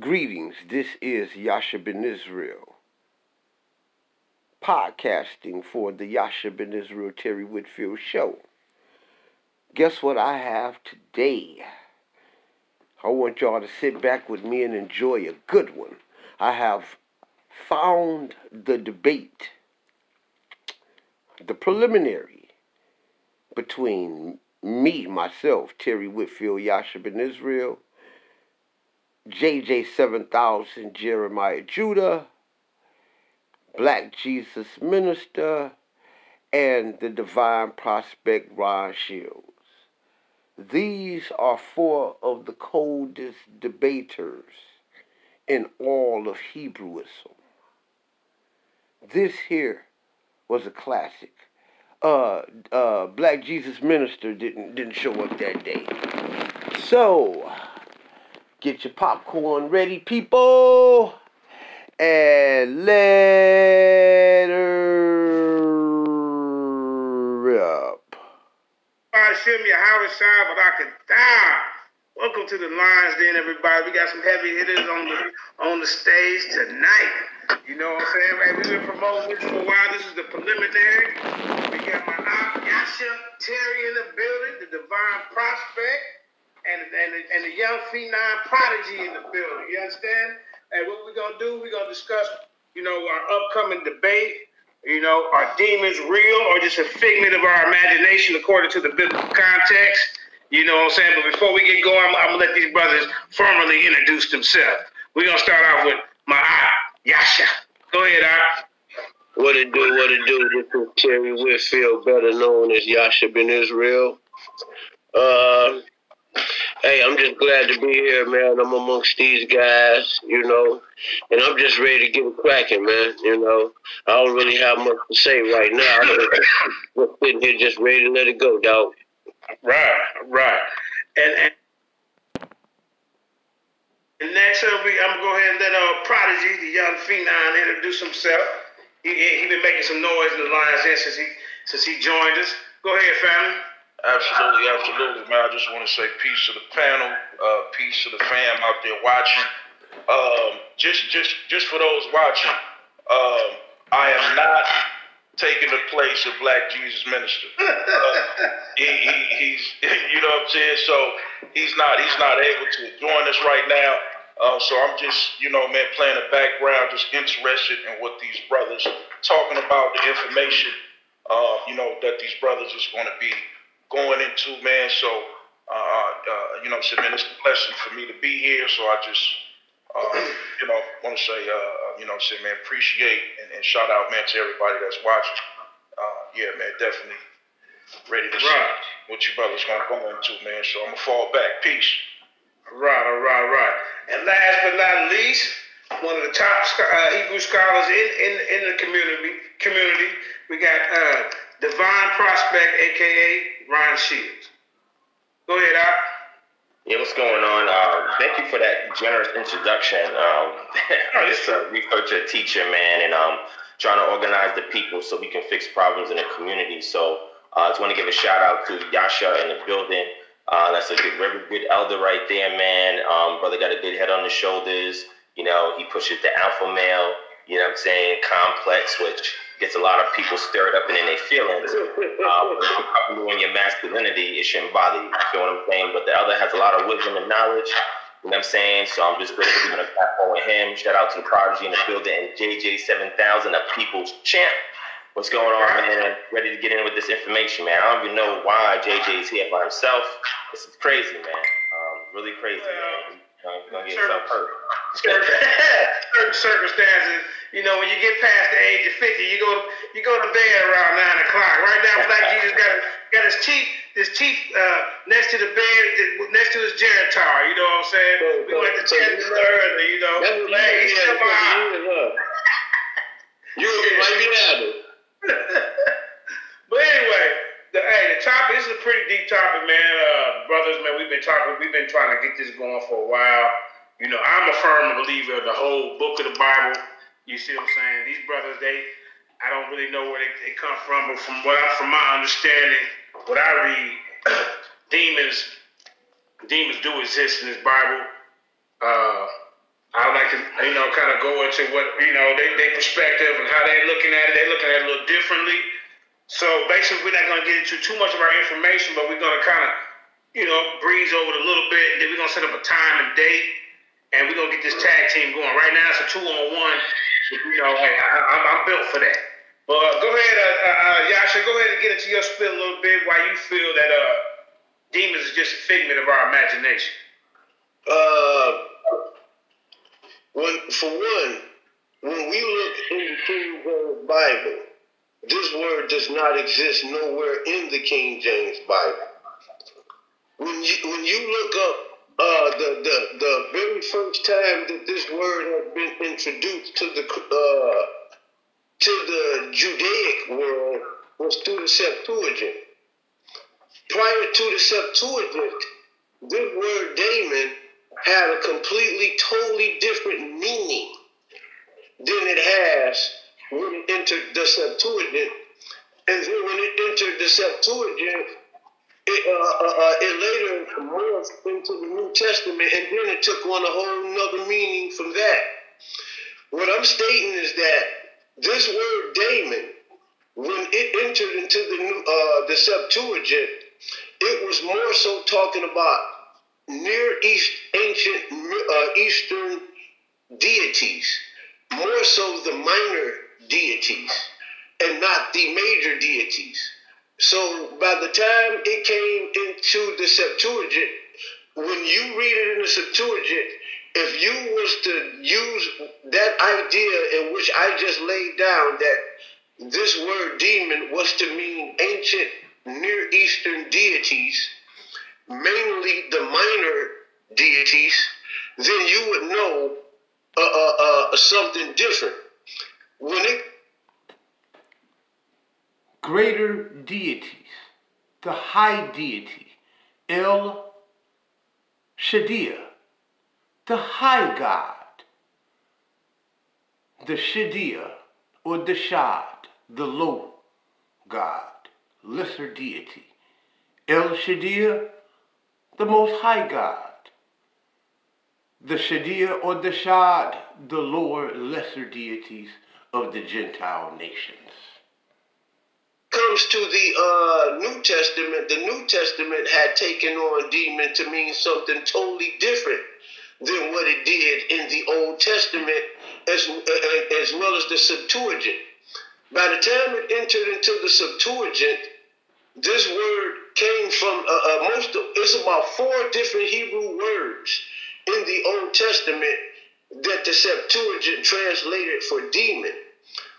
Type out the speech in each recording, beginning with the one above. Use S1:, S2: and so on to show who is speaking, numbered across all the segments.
S1: Greetings, this is Yasha Ben Israel, podcasting for the Yasha Ben Israel Terry Whitfield Show. Guess what I have today? I want y'all to sit back with me and enjoy a good one. I have found the debate, the preliminary between me, myself, Terry Whitfield, Yasha Ben Israel, JJ 7000, Jeremiah Judah, Black Jesus Minister, and the Divine Prospect Ron Shields. These are four of the coldest debaters in all of Hebrewism. This here was a classic. Uh, uh, Black Jesus Minister didn't didn't show up that day. So, get your popcorn ready, people, and let her up.
S2: Hashem Yahweh Shai Barakadah. Welcome to the Lions Den, everybody. We got some heavy hitters on the on the stage tonight. You know what I'm saying? Right? We've been promoting this for a while. This is the preliminary. We got my Yasha Terry in the building, the Divine Prospect, and and and the young phenom prodigy in the building. You understand? And what we're gonna do? We're gonna discuss, you know, our upcoming debate. You know, are demons real or just a figment of our imagination according to the biblical context? You know what I'm saying? But before we get going, I'm, I'm gonna let these brothers formally introduce themselves. We're gonna start off with my aunt, Yasha. Go ahead, aunt.
S3: What it do, what it do, this is Terry Whitfield, better known as Yasha Ben Israel. Uh, hey, I'm just glad to be here, man. I'm amongst these guys, you know, and I'm just ready to get it cracking, man. You know, I don't really have much to say right now. I'm just, sitting here just ready to let it go, dog.
S2: Right, right. And, and and next up, we, I'm gonna go ahead and let uh, Prodigy, the young phenom, introduce himself. He he been making some noise in the Lions Den since he since he joined us. Go ahead, family.
S4: Absolutely, absolutely, man. I just want to say peace to the panel, uh, peace to the fam out there watching. Um, just, just, just for those watching, um, I am not taking the place of Black Jesus Minister. Uh, he, he, he's, you know what I'm saying. So he's not, he's not able to join us right now. Uh, so I'm just, you know, man, playing the background, just interested in what these brothers talking about, the information, uh, you know, that these brothers is going to be going into, man. So, uh, uh, you know, so, man, it's a blessing for me to be here. So I just, uh, you know, want to say, uh, you know, say, man, appreciate and, and, shout out, man, to everybody that's watching. Uh, yeah, man, definitely ready to see what you brothers gonna go into, man. So I'm gonna fall back. Peace.
S2: Right, all right, right. And last but not least, one of the top uh, Hebrew scholars in, in in the community community, we got uh, Divine Prospect, aka Ron Shields. Go ahead, Al.
S5: Yeah, what's going on? Uh, thank you for that generous introduction. Um, I'm just a researcher, teacher, man, and um, trying to organize the people so we can fix problems in the community. So uh, I just want to give a shout out to Yasha in the building. Uh, that's a good, very good elder right there, man. Um, brother got a good head on his shoulders. You know, he pushes the alpha male, you know what I'm saying, complex, which gets a lot of people stirred up and in their feelings. Uh, when your masculinity, it shouldn't bother you. You feel what I'm saying? But the other has a lot of wisdom and knowledge. You know what I'm saying? So I'm just grateful to be on a platform with him. Shout out to the Prodigy in the building and JJ7000, a people's champ. What's going on, man? I'm Ready to get in with this information, man. I don't even know why JJ is here by himself. This is crazy, man. Um, really crazy, man. You're gonna get yourself.
S2: Certain circumstances, you know, when you get past the age of fifty, you go you go to bed around nine o'clock. Right now, Black Jesus got got his teeth his teeth uh, next to the bed, next to his geritol. You know what I'm saying? So, we went to this early. You know,
S3: That's what
S2: like, he's
S3: that's
S2: out.
S3: you huh? You right behind him.
S2: But anyway, the, hey, the topic this is a pretty deep topic, man. Uh, brothers, man, we've been talking, we've been trying to get this going for a while. You know, I'm a firm believer of the whole book of the Bible. You see what I'm saying? These brothers, they, I don't really know where they, they come from, but from what I, from my understanding, what I read, demons, demons do exist in this Bible. Uh, I like to, you know, kind of go into what, you know, they, they perspective and how they're looking at it. They're looking at it a little differently. So basically, we're not going to get into too much of our information, but we're going to kind of, you know, breeze over it a little bit. And then we're going to set up a time and date, and we're going to get this tag team going. Right now, it's a two on one. You know, hey, I, am I'm built for that. But uh, go ahead, uh, uh, Yasha, go ahead and get into your spiel a little bit why you feel that uh, demons is just a figment of our imagination.
S6: Uh, when, for one, when we look in the Bible, this word does not exist nowhere in the King James Bible. When you when you look up uh, the, the the very first time that this word had been introduced to the uh, to the Judaic world was through the Septuagint. Prior to the Septuagint, this word daemon had a completely, totally different meaning than it has when it entered the Septuagint. And then when it entered the Septuagint, it, uh, uh, uh, it later morphed into the New Testament, and then it took on a whole nother meaning from that. What I'm stating is that this word daemon, when it entered into the new, uh, the Septuagint, it was more so talking about Near East ancient uh, Eastern deities, more so the minor deities, and not the major deities. So by the time it came into the Septuagint, when you read it in the Septuagint, if you was to use that idea in which I just laid down that this word demon was to mean ancient Near Eastern deities, mainly the minor deities, then you would know uh, uh, uh, something different. It
S1: greater deities, the high deity, El Shaddai, the high God, the Shaddai or the Shad, the low God, lesser deity. El Shaddai, the Most High God. The Shaddai or the Shad, the lower, lesser deities of the Gentile nations.
S6: Comes to the uh, New Testament, the New Testament had taken on demon to mean something totally different than what it did in the Old Testament, as, uh, as well as the Septuagint. By the time it entered into the Septuagint, this word came from uh, uh, most of, it's about four different Hebrew words in the Old Testament that the Septuagint translated for demon.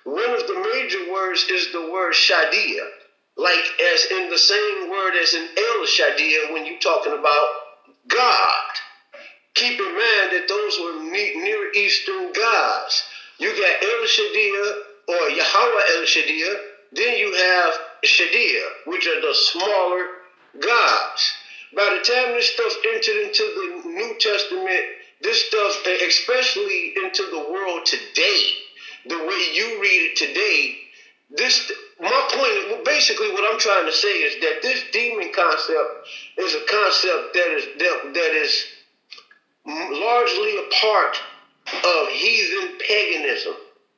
S6: One of the major words is the word shadia, like as in the same word as in El Shaddai when you're talking about God. Keep in mind that those were Near Eastern gods. You got El Shaddai or Yahweh El Shaddai, then you have Shadia, which are the smaller gods. By the time this stuff entered into the New Testament, this stuff, especially into the world today, the way you read it today, this my point basically what I'm trying to say is that this demon concept is a concept that is that, that is largely a part of heathen paganism.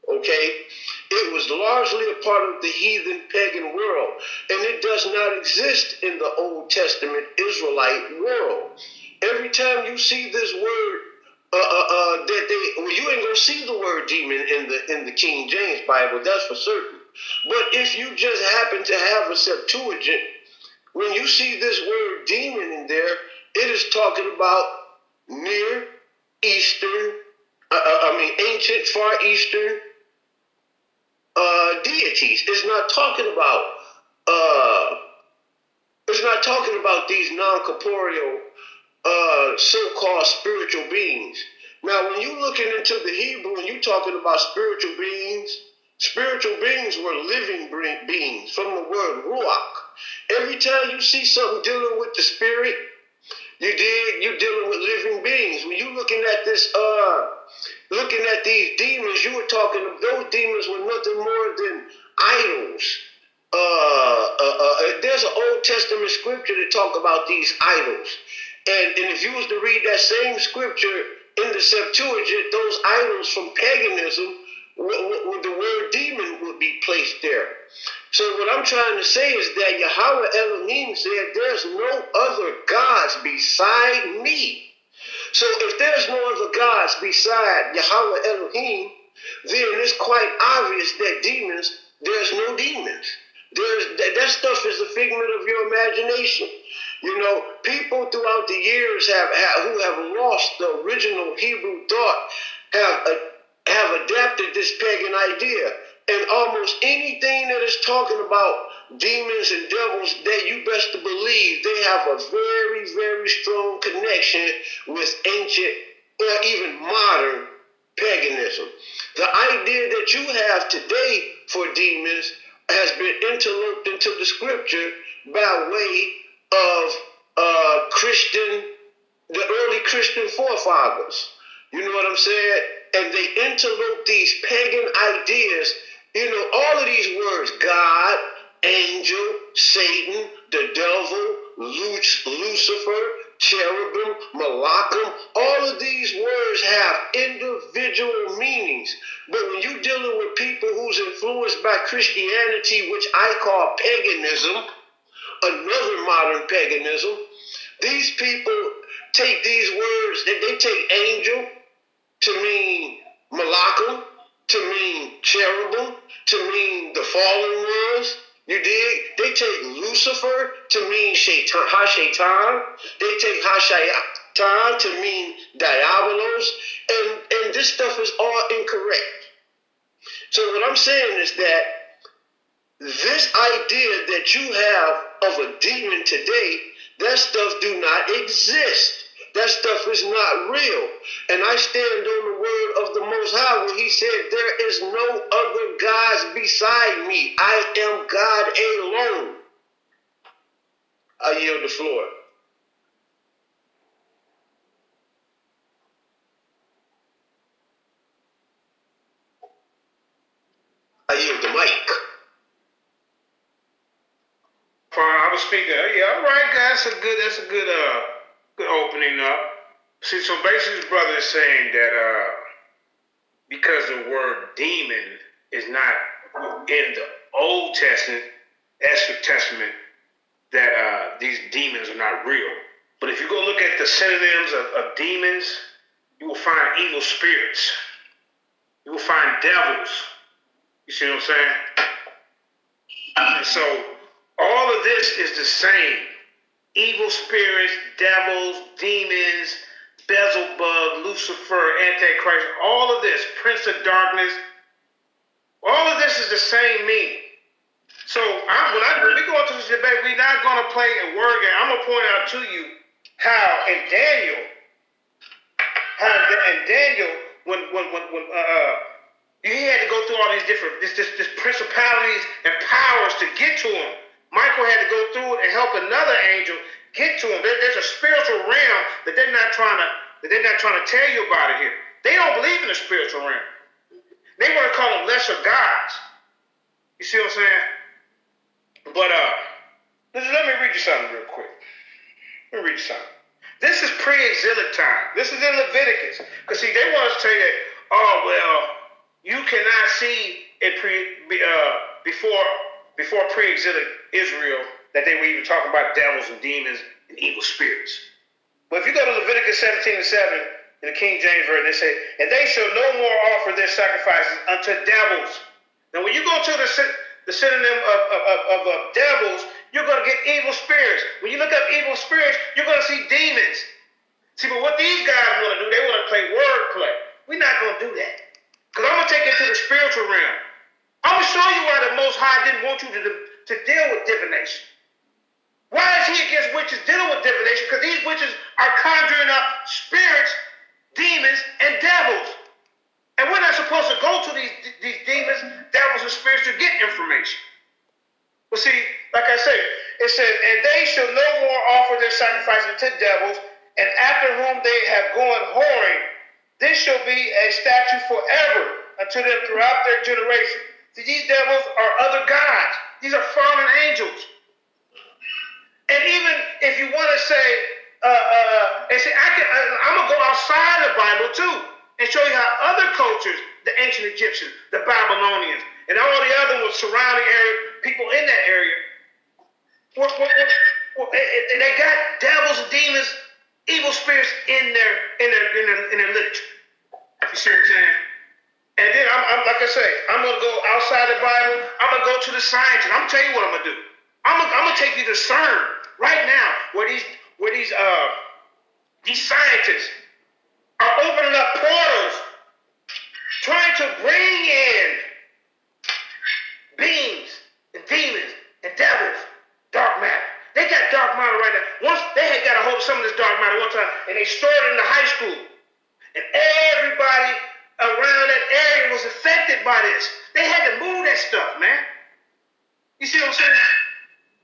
S6: Okay, it was largely a part of the heathen pagan world, and it does not exist in the Old Testament Israelite world. Every time you see this word, uh, uh, uh, that they, well, you ain't gonna see the word demon in the in the King James Bible, that's for certain. But if you just happen to have a Septuagint, when you see this word demon in there, it is talking about near Eastern, uh, uh I mean ancient Far Eastern deities. It's not talking about it's not talking about these non-corporeal uh, so-called spiritual beings. Now, when you're looking into the Hebrew and you're talking about spiritual beings, spiritual beings were living beings from the word ruach. Every time you see something dealing with the spirit, you did you're dealing with living beings. When you're looking at this uh looking at these demons, you were talking, those demons were nothing more than idols. Uh, uh, uh, there's an Old Testament scripture to talk about these idols. And, and if you was to read that same scripture in the Septuagint, those idols from paganism, the word demon would be placed there. So what I'm trying to say is that Yahweh Elohim said, there's no other gods beside me. So if there's no other gods beside Yahweh Elohim, then it's quite obvious that demons, there's no demons. There's that, that stuff is a figment of your imagination. You know, people throughout the years have, have who have lost the original Hebrew thought have uh, have adapted this pagan idea. And almost anything that is talking about demons and devils, that you best to believe they have a very, very strong connection with ancient or even modern paganism. The idea that you have today for demons has been interlooped into the scripture by way of uh, Christian, the early Christian forefathers. You know what I'm saying? And they interloop these pagan ideas. You know, all of these words God, angel, Satan, the devil, Lucifer, cherubim, malachim, all of these words have individual meanings. But when you're dealing with people who's influenced by Christianity, which I call paganism, another modern paganism, these people take these words, they, they take angel to mean malachim, to mean cherubim, to mean the fallen ones, you dig? They take Lucifer to mean Shaitan. They take Ha-Shaitan to mean Diabolos. And, and this stuff is all incorrect. So what I'm saying is that this idea that you have of a demon today, that stuff do not exist. That stuff is not real. And I stand on the word of the Most High when He said, There is no other gods beside me. I am God alone. I yield the floor. I yield the mic.
S2: Fine, I was speaking. Yeah, all right, guys. That's a good. That's a good. Uh, good opening up. See, so basically, brother is saying that uh, because the word demon is not in the Old Testament, Esther Testament, that uh, these demons are not real. But if you go look at the synonyms of, of demons, you will find evil spirits. You will find devils. You see what I'm saying? And so all of this is the same evil spirits, devils, demons, Beelzebub, Lucifer, Antichrist, all of this, Prince of Darkness, all of this is the same meaning. So I, when, I, when we go into this debate, we're not going to play a word game. I'm going to point out to you how in Daniel, how in Daniel, when when when, when uh, uh, he had to go through all these different this, this this principalities and powers to get to him. Michael had to go through and help another angel get to him. There, there's a spiritual realm that they're not trying to that they're not trying to tell you about it here. They don't believe in the spiritual realm. They want to call them lesser gods. You see what I'm saying? But uh, let me read you something real quick. Let me read you something. This is pre-exilic time. This is in Leviticus. Because see, they want to tell you, oh well, you cannot see it pre uh, before before pre-exilic Israel that they were even talking about devils and demons and evil spirits. But if you go to Leviticus 17 and 7 in the King James Version, they say, And they shall no more offer their sacrifices unto devils. Now, when you go to the, the synonym of, of, of, of devils, you're going to get evil spirits. When you look up evil spirits, you're going to see demons. See, but what these guys want to do, they want to play wordplay. We're not going to do that. Because I'm going to take it to the spiritual realm. I'm to show you why the Most High didn't want you to, to deal with divination. Why is he against witches dealing with divination? Because these witches are conjuring up spirits, demons, and devils. And we're not supposed to go to these, these demons, devils, and spirits to get information. But see, like I said, it says, and they shall no more offer their sacrifices to devils, and after whom they have gone whoring, this shall be a statute forever unto them throughout their generation. These devils are other gods. These are fallen angels. And even if you want to say, uh, uh, and see, I can, uh, I'm gonna go outside the Bible too and show you how other cultures, the ancient Egyptians, the Babylonians, and all the other surrounding area, people in that area, were, were, were, they got devils and demons, evil spirits in their in their in their, in their literature. You see what I'm saying? And then I'm, I'm like I say, I'm gonna go outside the Bible. I'm gonna go to the science, and I'm gonna tell you what I'm gonna do. I'm gonna, I'm gonna take you to CERN right now, where these where these uh these scientists are opening up portals, trying to bring in beings and demons and devils, dark matter. They got dark matter right now. Once they had got a hold of some of this dark matter one time, and they stored it in the high school, and everybody around that area was affected by this. They had to move that stuff, man. You see what I'm saying?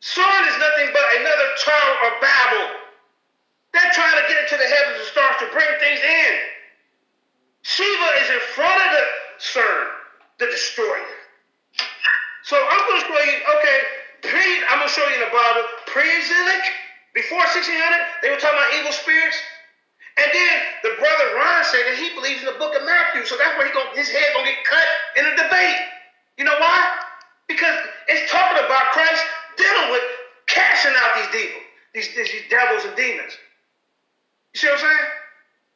S2: CERN is nothing but another Tower of Babel. They're trying to get into the heavens and stars to bring things in. Shiva is in front of the CERN, the destroyer. So I'm going to show you, okay, pre, I'm going to show you in the Bible, pre-Exilic, before 1600, they were talking about evil spirits. And then the brother Ron said that he believes in the book of Matthew. So that's where he gonna, his head going to get cut in a debate. You know why? Because it's talking about Christ dealing with casting out these devils, these, these devils and demons. You see what I'm saying?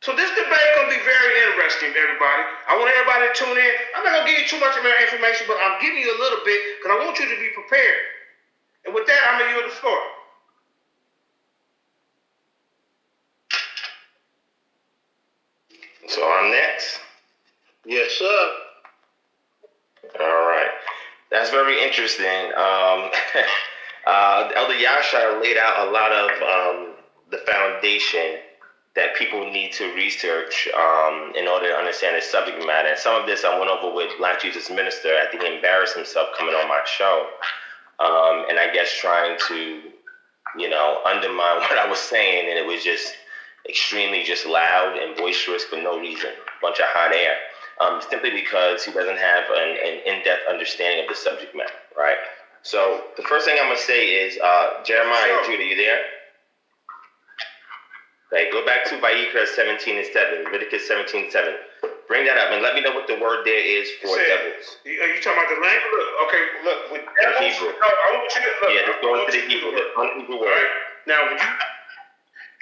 S2: So this debate gonna be very interesting, everybody. I want everybody to tune in. I'm not gonna give you too much information, but I'm giving you a little bit because I want you to be prepared. And with that, I'm gonna yield the floor.
S5: So I'm next.
S3: Yes, sir.
S5: All right. That's very interesting. Um, uh, Elder Yasha laid out a lot of um, the foundation that people need to research um, in order to understand this subject matter. And some of this I went over with Black Jesus Minister. I think he embarrassed himself coming on my show. Um, and I guess trying to, you know, undermine what I was saying. And it was just extremely just loud and boisterous for no reason. a Bunch of hot air. Um, simply because he doesn't have an, an, in-depth understanding of the subject matter, right? So the first thing I'm gonna say is uh, Jeremiah, Judah, you there? Okay, go back to Vayikra 17 and 7, Leviticus 17 7. Bring that up and let me know what the word there is for
S2: Say,
S5: devils.
S2: Are you talking about the language? Look, okay, look, with devils,
S5: Hebrew.
S2: no, I want you to look.
S5: Yeah, just
S2: I
S5: go into the
S2: to
S5: Hebrew, the Hebrew
S2: All
S5: word.
S2: right. Now, when you,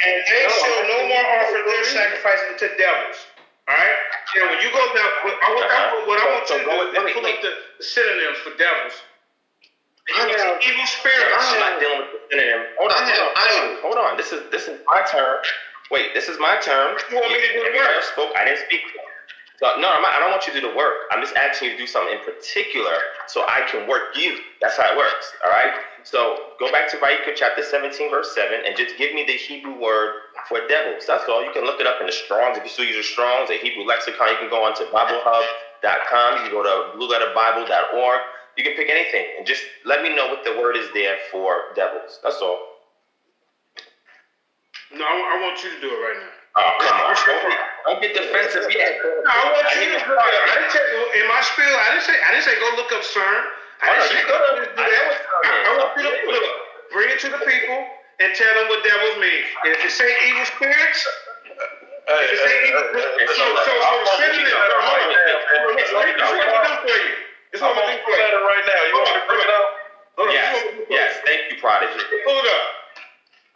S2: and they
S5: No,
S2: shall no more offer their sacrifices to devils. All right. Now, when you go now, what I, want-
S5: Uh-huh.
S2: what I want
S5: So-
S2: you to
S5: so
S2: do
S5: go-
S2: is pull up the, the synonyms for devils. And
S5: I
S2: you
S5: know.
S2: evil spirits.
S5: I'm not dealing with the synonym. Hold on, hold on, hold on, hold on. This is this is my term. Wait, this is my term.
S2: You want me to do the work?
S5: spoke. I didn't speak. So, no, I'm not, I don't want you to do the work. I'm just asking you to do something in particular so I can work you. That's how it works. All right. So go back to Vayikra chapter 17, verse 7, and just give me the Hebrew word for devils. That's all. You can look it up in the Strongs. If you still use the Strongs, the Hebrew lexicon, you can go on to BibleHub.com. You can go to blueletterbible.org. You can pick anything and just let me know what the word is there for devils. That's all.
S2: No, I want you to do it right now.
S5: Oh, come on. Don't, get defensive yet.
S2: No, I want you
S5: need
S2: to
S5: to
S2: do it. I didn't tell you in my spiel. I didn't say. I didn't say go look up CERN. I didn't say go
S5: could.
S2: do
S5: I know CERN
S2: I, I want you to look, bring it to the people and tell them what devils mean. If it say evil spirits,
S4: Hey,
S2: if it say evil,
S4: hey, hey,
S2: so so so
S4: I'm
S2: the
S4: gonna
S2: synonym.
S4: get
S2: no,
S4: that
S2: hold on.
S4: right now, man.
S2: Look, look, This is what I'm do for you. This what
S4: I'm
S2: I'm gonna
S4: on
S2: do for you.
S4: letter right now. You want me to bring it up?
S5: Yes,
S2: this is what I'm gonna do for
S5: yes. Thank you, Prodigy.
S2: Pull it up.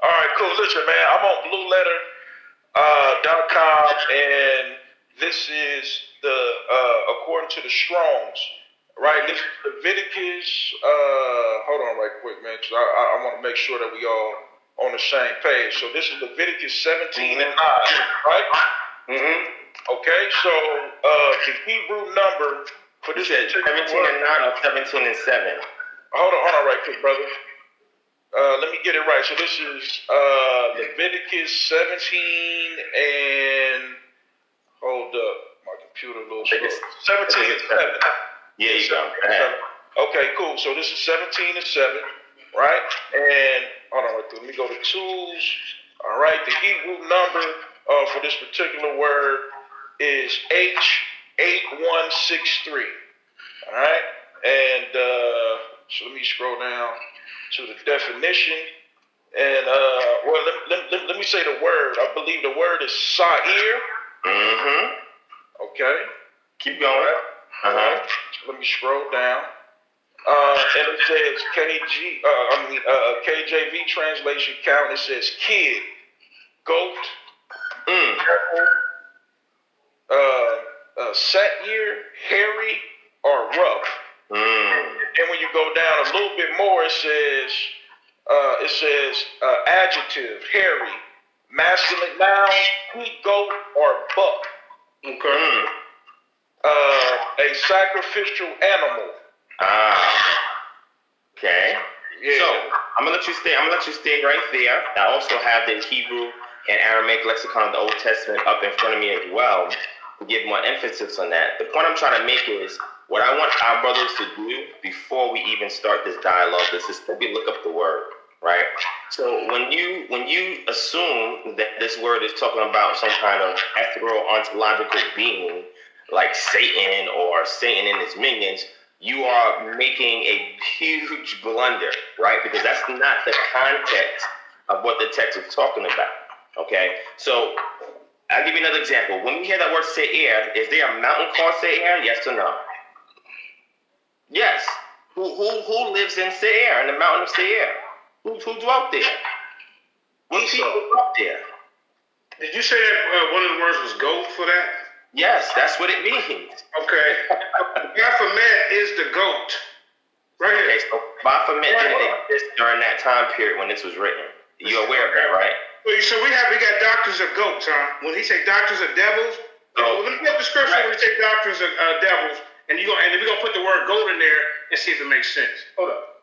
S4: All right, cool. Listen, man, I'm on blueletter.com, uh, dot com, and this is the, uh, according to the Strongs, right? This is Leviticus, uh, hold on right quick, man, 'cause I, I, I want to make sure that we all on the same page. So this is Leviticus 17 and 9, right?
S5: Mm-hmm.
S4: Okay, so uh, the Hebrew number for
S5: You
S4: this
S5: said 17
S4: word-
S5: and 9 or 17 and 7?
S4: Hold on, hold on, right quick, brother. Uh, let me get it right. So this is uh, Leviticus 17 and hold up, my computer a little slow.
S5: Leviticus-
S4: 17 and 7.
S5: Yeah, you go.
S4: Okay, cool. So this is 17 and 7, right? And hold on. Let me go to tools. All right, the Hebrew number uh, for this particular word is H8163. All right, and uh, so let me scroll down to the definition, And uh, well, let, let, let, me say the word. I believe the word is Sa'ir.
S5: Mm-hmm.
S4: Okay.
S5: Keep going.
S4: Uh-huh. Let me scroll down. Uh, and it says KG, uh, I mean uh, KJV translation count. It says kid, goat,
S5: mm.
S4: uh, uh, set year, hairy, or rough.
S5: Mm.
S4: And when you go down a little bit more, it says uh, it says uh, adjective, hairy, masculine noun, he, goat, or buck.
S5: Okay. Mm.
S4: Uh, a sacrificial animal.
S5: Ah. Okay.
S4: Yeah.
S5: So I'm gonna let you stay. I'm gonna let you stay right there. I also have the Hebrew and Aramaic lexicon of the Old Testament up in front of me as well to give more emphasis on that. The point I'm trying to make is what I want our brothers to do before we even start this dialogue this is to simply look up the word, right? So when you when you assume that this word is talking about some kind of ethereal ontological being like Satan or Satan and his minions, you are making a huge blunder, right? Because that's not the context of what the text is talking about. Okay, so I'll give you another example. When we hear that word Seir, is there a mountain called Seir? Yes or no? Yes. Who who who lives in Seir, in the mountain of Seir? Who who dwelt there? What
S2: Esau.
S5: people dwelt there?
S2: Did you say that uh, one of the words was goat for that?
S5: Yes, that's what it means.
S2: Okay. Baphomet is the goat. Right here.
S5: Okay, so Baphomet
S2: Right,
S5: didn't exist during that time period when this was written. You're aware of that, right?
S2: Well, So we have we got doctors of goats, huh? When he say doctors of devils,
S5: Oh.
S2: well, let me get the scripture when he say doctors of uh, devils, and you go, and we're gonna put the word gold in there and see if it makes sense. Hold up.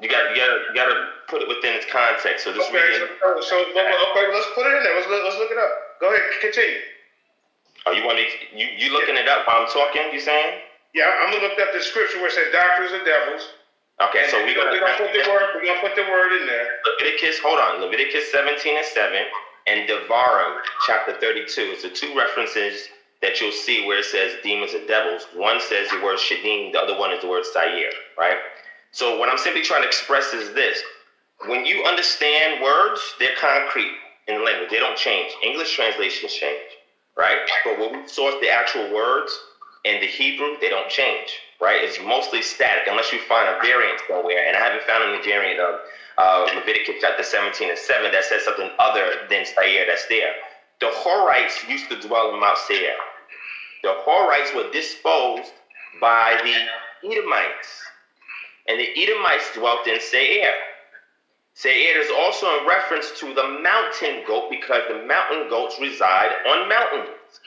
S5: You got you got you got to put it within its context. So this
S2: Okay, so,
S5: reading,
S2: so well, well, okay, let's put it in there. Let's look, let's look it up. Go ahead, continue.
S5: oh, you want? You you looking it up while I'm talking? You saying?
S2: Yeah, I'm gonna look up the scripture where it says doctors of devils.
S5: Okay,
S2: And
S5: so
S2: we're gonna,
S5: gonna,
S2: gonna put the word we're gonna put the word in there.
S5: Leviticus. Hold on, Leviticus 17 and 7 and Devarim chapter 32. It's the two references that you'll see where it says demons and devils. One says the word shadim, the other one is the word sayer, right? So what I'm simply trying to express is this: when you understand words, they're concrete in the language. They don't change. English translations change, right? But when we source the actual words in the Hebrew, they don't change, right? It's mostly static unless you find a variant somewhere. And I haven't found any variant of uh, Leviticus chapter 17 and 7 that says something other than Sayer that's there. The Horites used to dwell in Mount Seir. The Horites were disposed by the Edomites. And the Edomites dwelt in Seir. Seir is also in reference to the mountain goat because the mountain goats reside on mountains.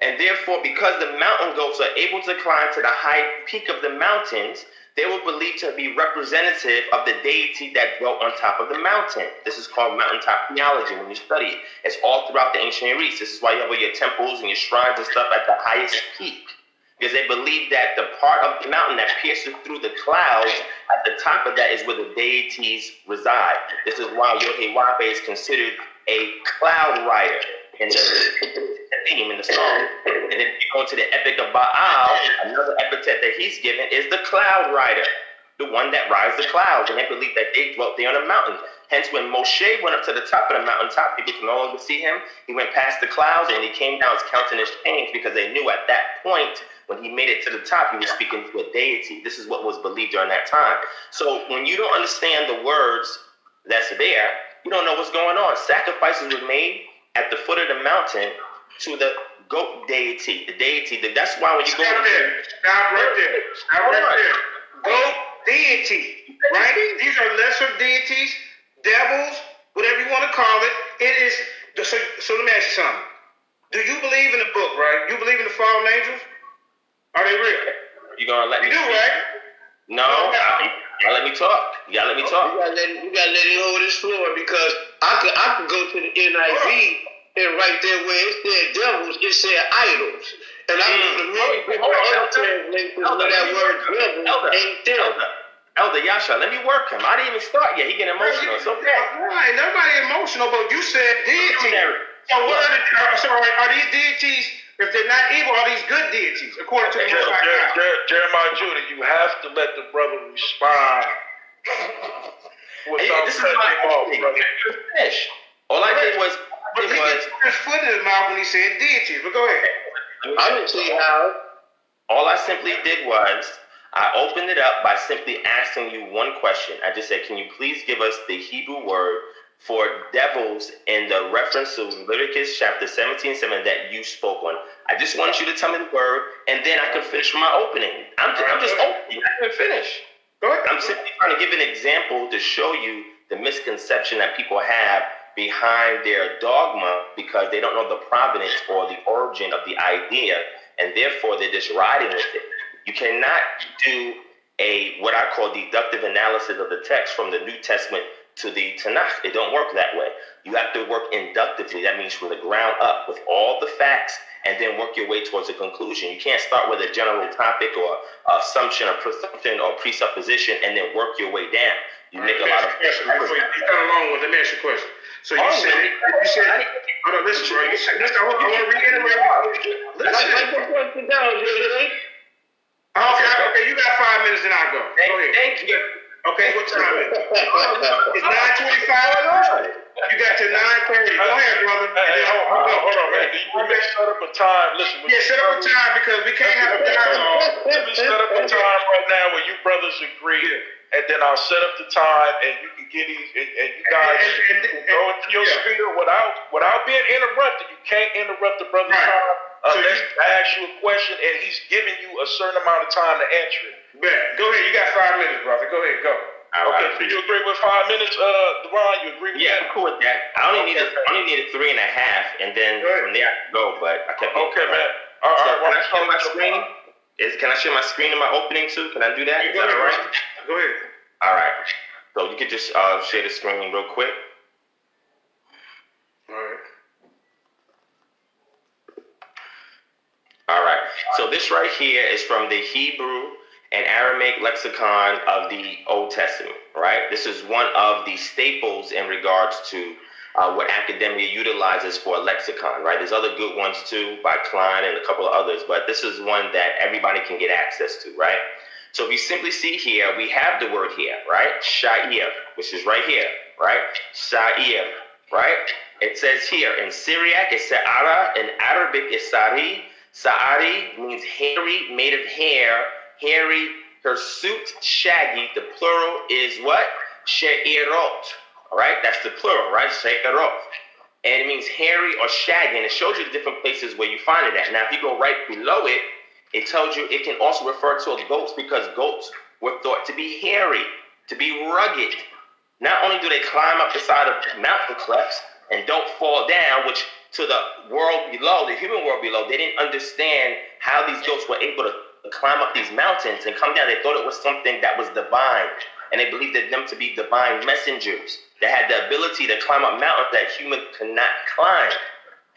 S5: And therefore, because the mountain goats are able to climb to the high peak of the mountains, they were believed to be representative of the deity that dwelt on top of the mountain. This is called mountaintop theology when you study it. It's all throughout the ancient Near East. This is why you have all your temples and your shrines and stuff at the highest peak. Because they believe that the part of the mountain that pierces through the clouds at the top of that is where the deities reside. This is why Yohewave is considered a cloud rider in the theme in the song. And then you go into the epic of Baal, another epithet that he's given is the cloud rider, the one that rides the clouds. And they believe that they dwelt there on a mountain. Hence, when Moshe went up to the top of the mountaintop, people could no longer see him. He went past the clouds and he came down, his countenance changed because they knew at that point, when he made it to the top, he was speaking to a deity. This is what was believed during that time. So when you don't understand the words that's there, you don't know what's going on. Sacrifices were made at the foot of the mountain to the goat deity, the deity. That's why when you go
S2: Stop there. Stop right there. Stop
S5: Hold
S2: right there. Goat deity, right? These are lesser deities, devils, whatever you want to call it. It is. So, so let me ask you something. Do you believe in the book, right? You believe in the fallen angels? Are they real?
S5: you gonna let
S2: You
S5: me
S2: do,
S5: speak?
S2: right?
S5: No, I, you gotta let me talk. You gotta let me oh, talk.
S3: You gotta let you gotta let him hold his floor because I could I could go to the NIV and right there where it said devils, it said idols. And I
S5: Mm.
S3: go to many different
S5: Hold on,
S3: other
S5: Elder.
S3: translations where that word
S5: work him.
S3: devil
S5: Elder,
S3: ain't there.
S5: Elder, Elder Yasha, let me work him. I didn't even start yet. He getting emotional. It's okay.
S2: Right. Nobody emotional, but you said deity.
S5: Derek.
S2: So what are the? Are, so are, are these deities? If they're not evil, are these good deities according to the
S4: Jer- Jer- Jer- Jeremiah Judah, you have to let the brother respond. without
S5: this is
S4: cutting
S5: my
S4: him off,
S5: opening.
S4: brother.
S5: Finish. All I did was
S2: But
S5: did
S2: he
S5: was
S2: put his foot in his mouth when he said deities. But go ahead.
S5: I didn't see how. All I simply did was I opened it up by simply asking you one question. I just said, "Can you please give us the Hebrew word for devils in the reference to Leviticus chapter 17, 7 that you spoke on?" I just wanted you to tell me the word, and then I could finish my opening. I'm, I'm just opening. I can finish.
S2: Go ahead.
S5: I'm simply trying to give an example to show you the misconception that people have behind their dogma because they don't know the provenance or the origin of the idea, and therefore they're just riding with it. You cannot do a what I call deductive analysis of the text from the New Testament to the Tanakh. It don't work that way. You have to work inductively. That means from the ground up with all the facts and then work your way towards a conclusion. You can't start with a general topic or assumption or presumption or presupposition and then work your way down. You make a lot of
S2: question. Before you you along with, question. So you
S5: Oh,
S2: said, you said, hold on, listen, bro. You said, listen, I want, I want to reiterate. Listen. Okay, okay, you got five minutes and I'll go. Go ahead.
S5: Thank you.
S2: Okay, what time is it? It's nine twenty-five. You got your nine thirty. Go ahead, brother.
S4: Hey, hey, hold, hold on, hold on, man. Do you want me to set up a time? Listen,
S2: Yeah, set up a time because we can't have a dialogue.
S4: Let me set up a time right now where you brothers agree, and then I'll set up the time, and you can get these, and, and you guys
S2: And- and- and-
S4: can go into your
S2: yeah.
S4: spiel without without being interrupted. You can't interrupt the brother's
S2: Right.
S4: time
S2: So
S4: unless
S2: you-
S4: I ask you a question, and he's giving you a certain amount of time to answer it.
S2: Bet. Go ahead. You got five minutes, brother. Go ahead. Go.
S5: All right.
S4: Okay, you agree with five minutes, uh, Deron? You agree with
S5: Yeah,
S4: that?
S5: I'm cool with that. I only need a, I only need a three and a half, and then from there I can go. But I kept getting
S4: Okay, man. All right,
S5: So
S4: all
S5: can I
S4: right.
S5: share my screen? Is can I share my screen in my opening too? Can I do that? Is
S2: Go
S5: that all right?
S2: Go ahead.
S5: All right. So you could just uh, share the screen real quick.
S2: All right.
S5: All right. So this right here is from the Hebrew and Aramaic lexicon of the Old Testament, right? This is one of the staples in regards to uh, what academia utilizes for a lexicon, right? There's other good ones too by Klein and a couple of others, but this is one that everybody can get access to, right? So if you simply see here, we have the word here, right? Sha'ir, which is right here, right? Sha'ir, right? It says here in Syriac, it's Sa'ara, in Arabic, it's Sari. Sa'ari means hairy, made of hair, hairy, hirsute, shaggy. The plural is what? She'irot, all right? That's the plural, right? She'irot. And it means hairy or shaggy, and it shows you the different places where you find it at. Now, if you go right below it, it tells you it can also refer to goats because goats were thought to be hairy, to be rugged. Not only do they climb up the side of mountain clefts and don't fall down, which to the world below, the human world below, they didn't understand how these goats were able to climb up these mountains and come down. They thought it was something that was divine, and they believed them to be divine messengers that had the ability to climb up mountains that human could not climb.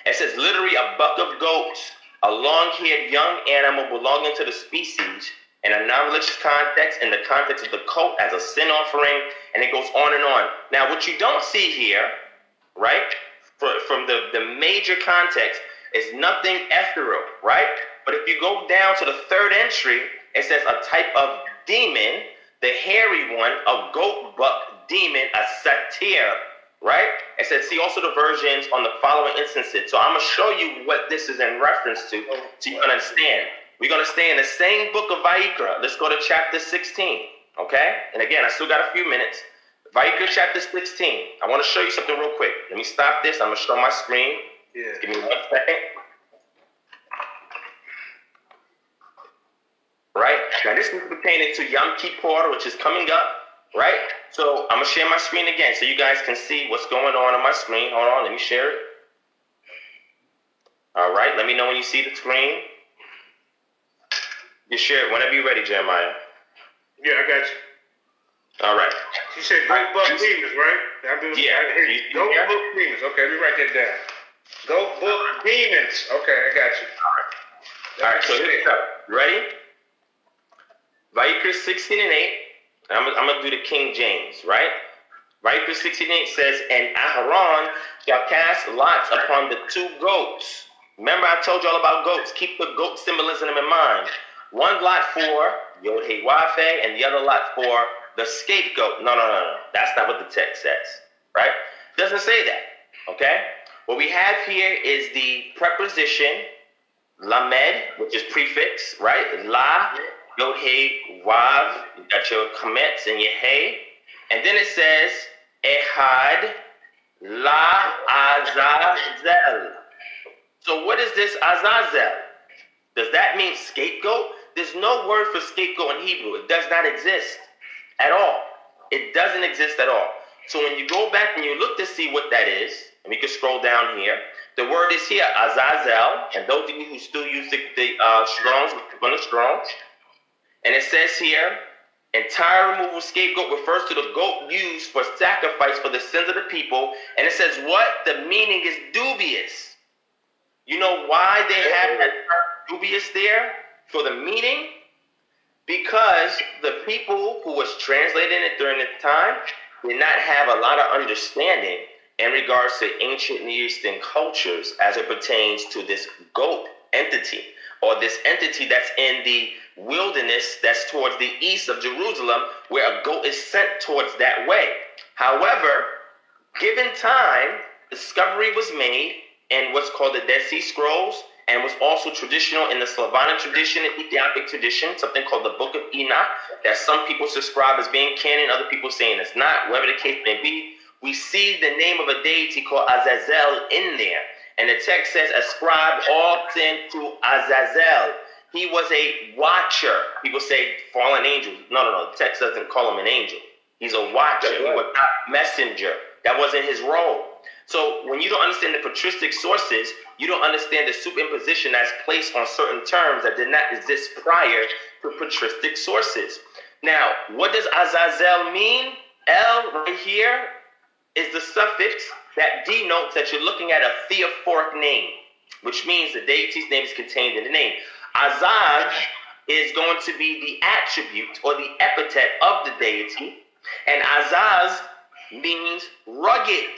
S5: It says literally a buck of goats, a long-haired young animal belonging to the species in a non-religious context, in the context of the cult as a sin offering, and it goes on and on. Now, what you don't see here, right, for, from the, the major context, is nothing ethereal, right? But if you go down to the third entry, it says a type of demon, the hairy one, a goat buck demon, a satyr, right? It says, see also the versions on the following instances. So I'm going to show you what this is in reference to, so you can understand. We're going to stay in the same book of Vayikra. Let's go to chapter 16, okay? And again, I still got a few minutes. Vayikra chapter 16. I want to show you something real quick. Let me stop this. I'm going to show my screen.
S2: Yeah.
S5: Give me one second. Right? Now, this is pertaining to Yom Kippur, which is coming up, right? So, I'm going to share my screen again so you guys can see what's going on on my screen. Hold on, let me share it. All right, let me know when you see the screen. You share it whenever you're ready, Jeremiah.
S2: Yeah, I got you.
S5: All right.
S2: You said goat buck demons, right? I do,
S5: Yeah.
S2: I you.
S5: You-
S2: Go
S5: yeah.
S2: book demons. Okay, let me write that down. Goat buck demons. Okay, I got you.
S5: All right. All right. so here we go. Ready? Vayikra 16 and 8. I'm, I'm going to do the King James, right? Right 16 and 8 says, And Aharon shall cast lots upon the two goats. Remember, I told you all about goats. Keep the goat symbolism in mind. One lot for Yod He Wafe, and the other lot for the scapegoat. No, no, no, no. That's not what the text says, right? Doesn't say that. Okay? What we have here is the preposition lamed, which is prefix, right? La, yod hey, wav. You got your comments and your hey. And then it says ehad la azazel. So what is this azazel? Does that mean scapegoat? There's no word for scapegoat in Hebrew. It does not exist at all. It doesn't exist at all. So when you go back and you look to see what that is, and we can scroll down here, the word is here, Azazel, and those of you who still use the, the uh, Strongs, the Strongs, and it says here, entire removal scapegoat refers to the goat used for sacrifice for the sins of the people, and it says what? The meaning is dubious. You know why they have that dubious there for the meaning? because the people who was translating it during the time did not have a lot of understanding in regards to ancient Near Eastern cultures as it pertains to this goat entity or this entity that's in the wilderness that's towards the east of Jerusalem where a goat is sent towards that way. However, given time, discovery was made in what's called the Dead Sea Scrolls and was also traditional in the Slavonic tradition and Ethiopic tradition, something called the Book of Enoch, that some people subscribe as being canon, other people saying it's not, whatever the case may be. We see the name of a deity called Azazel in there. And the text says, ascribe all sin to Azazel. He was a watcher. People say fallen angel. No, no, no. The text doesn't call him an angel. He's a watcher. He was not messenger. That wasn't his role. So when you don't understand the patristic sources, you don't understand the superimposition that's placed on certain terms that did not exist prior to patristic sources. Now, what does Azazel mean? L right here is the suffix that denotes that you're looking at a theophoric name, which means the deity's name is contained in the name. Azaz is going to be the attribute or the epithet of the deity, and Azaz means rugged.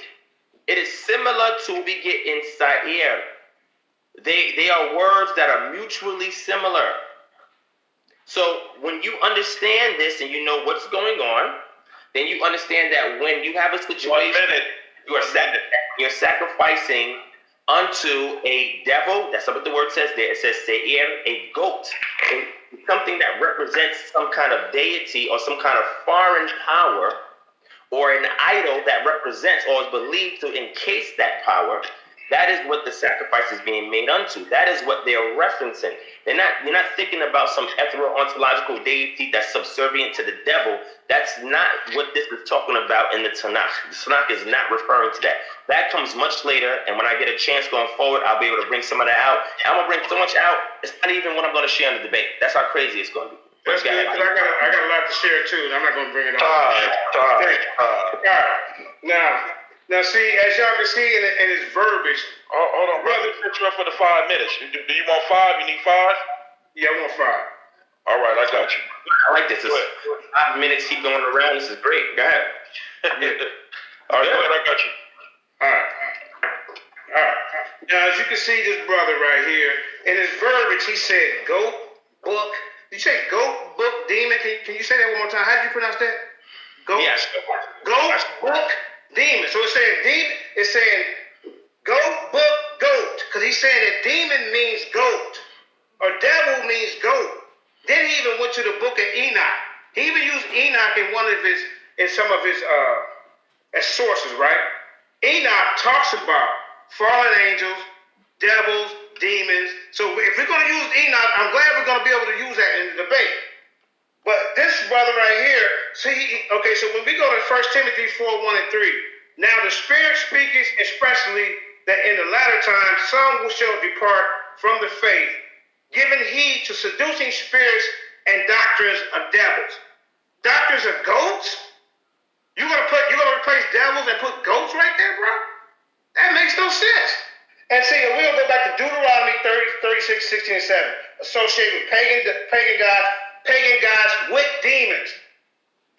S5: It is similar to we get in Sa'ir. They, they are words that are mutually similar. So when you understand this and you know what's going on, then you understand that when you have a situation, you are sac- you're sacrificing unto a devil. That's what the word says there. It says Seir, a goat, something that represents some kind of deity or some kind of foreign power or an idol that represents or is believed to encase that power, that is what the sacrifice is being made unto. That is what they're referencing. They're not, you're not thinking about some ethereal ontological deity that's subservient to the devil. That's not what this is talking about in the Tanakh. The Tanakh is not referring to that. That comes much later, and when I get a chance going forward, I'll be able to bring some of that out. I'm gonna bring so much out, it's not even what I'm gonna share in the debate. That's how crazy it's gonna be.
S2: That's good, because I got, I got a lot to share too, and I'm not going to bring it all.
S4: Time, time,
S2: All right. Now, now see, as y'all can see in, in his verbiage.
S4: Oh, hold on, brother. Set you up for the five minutes. Do, do you want five? You need five?
S2: Yeah, I want five.
S4: All right, I got you.
S5: I like this. It's five minutes keep going around. This is great. Go ahead. Yeah.
S4: All right, go ahead. I got you.
S2: All right. All right. Now, as you can see, this brother right here, in his verbiage, he said goat, book. Did you say goat, book, demon? Can, can you say that one more time? How did you pronounce that? Goat,
S5: Yes.
S2: goat, book, demon. So it's saying demon. It's saying goat, book, goat. Because he's saying that demon means goat, or devil means goat. Then he even went to the book of Enoch. He even used Enoch in one of his, in some of his uh, as sources, right? Enoch talks about fallen angels, devils, demons. So if we're going to use Enoch, I'm glad we're going to be able to use that in the debate. But this brother right here, see, okay, so when we go to 1 Timothy 4 1 and 3, now the Spirit speaks expressly that in the latter times some will shall depart from the faith, giving heed to seducing spirits and doctrines of devils. Doctrines of goats? You're gonna put you're gonna replace devils and put goats right there, bro? That makes no sense. And see, we'll go back to Deuteronomy 30, 36, 16, and 7. Associated with pagan pagan gods, pagan gods with demons.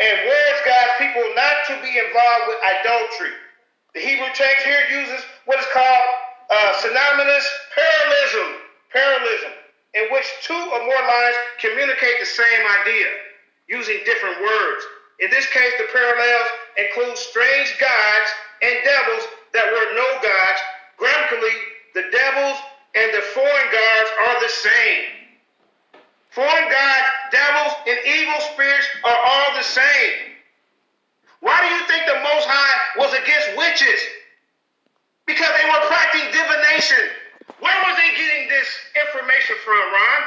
S2: And warns God's people not to be involved with idolatry. The Hebrew text here uses what is called uh, synonymous parallelism, parallelism, in which two or more lines communicate the same idea using different words. In this case, the parallels include strange gods and devils that were no gods. Grammatically, the devils and the foreign gods are the same. Foreign gods, devils, and evil spirits are all the same. Why do you think the Most High was against witches? Because they were practicing divination. Where was they getting this information from, Ron?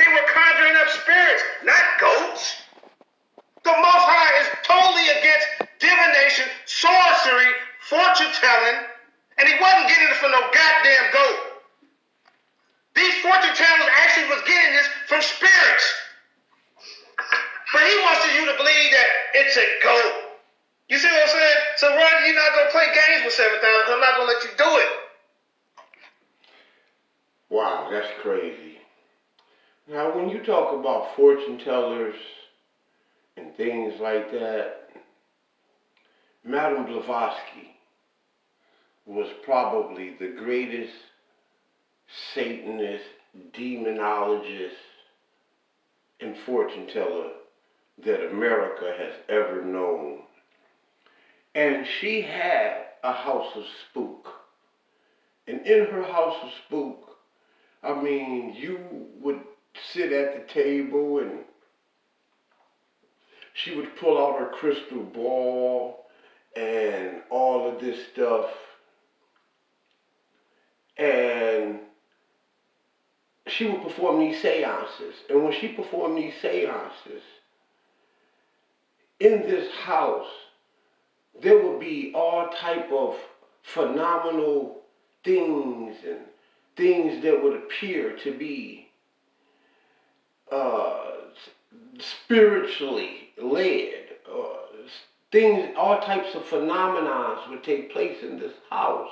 S2: They were conjuring up spirits, not goats. The Most High is totally against divination, sorcery, fortune telling, and he wasn't getting it from no goddamn goat. These fortune tellers actually was getting this from spirits. But he wants you to believe that it's a goat. You see what I'm saying? So Ron, you're not gonna play games with seven thousand. I'm not gonna let you do it.
S1: Wow, that's crazy. Now, when you talk about fortune tellers and things like that, Madame Blavatsky was probably the greatest Satanist, demonologist, and fortune teller that America has ever known. And she had a house of spook. And in her house of spook, I mean, you would sit at the table and she would pull out her crystal ball and all of this stuff. And she would perform these seances. And when she performed these seances, in this house, there would be all type of phenomenal things and things that would appear to be uh, spiritually led. Uh, things, all types of phenomena would take place in this house.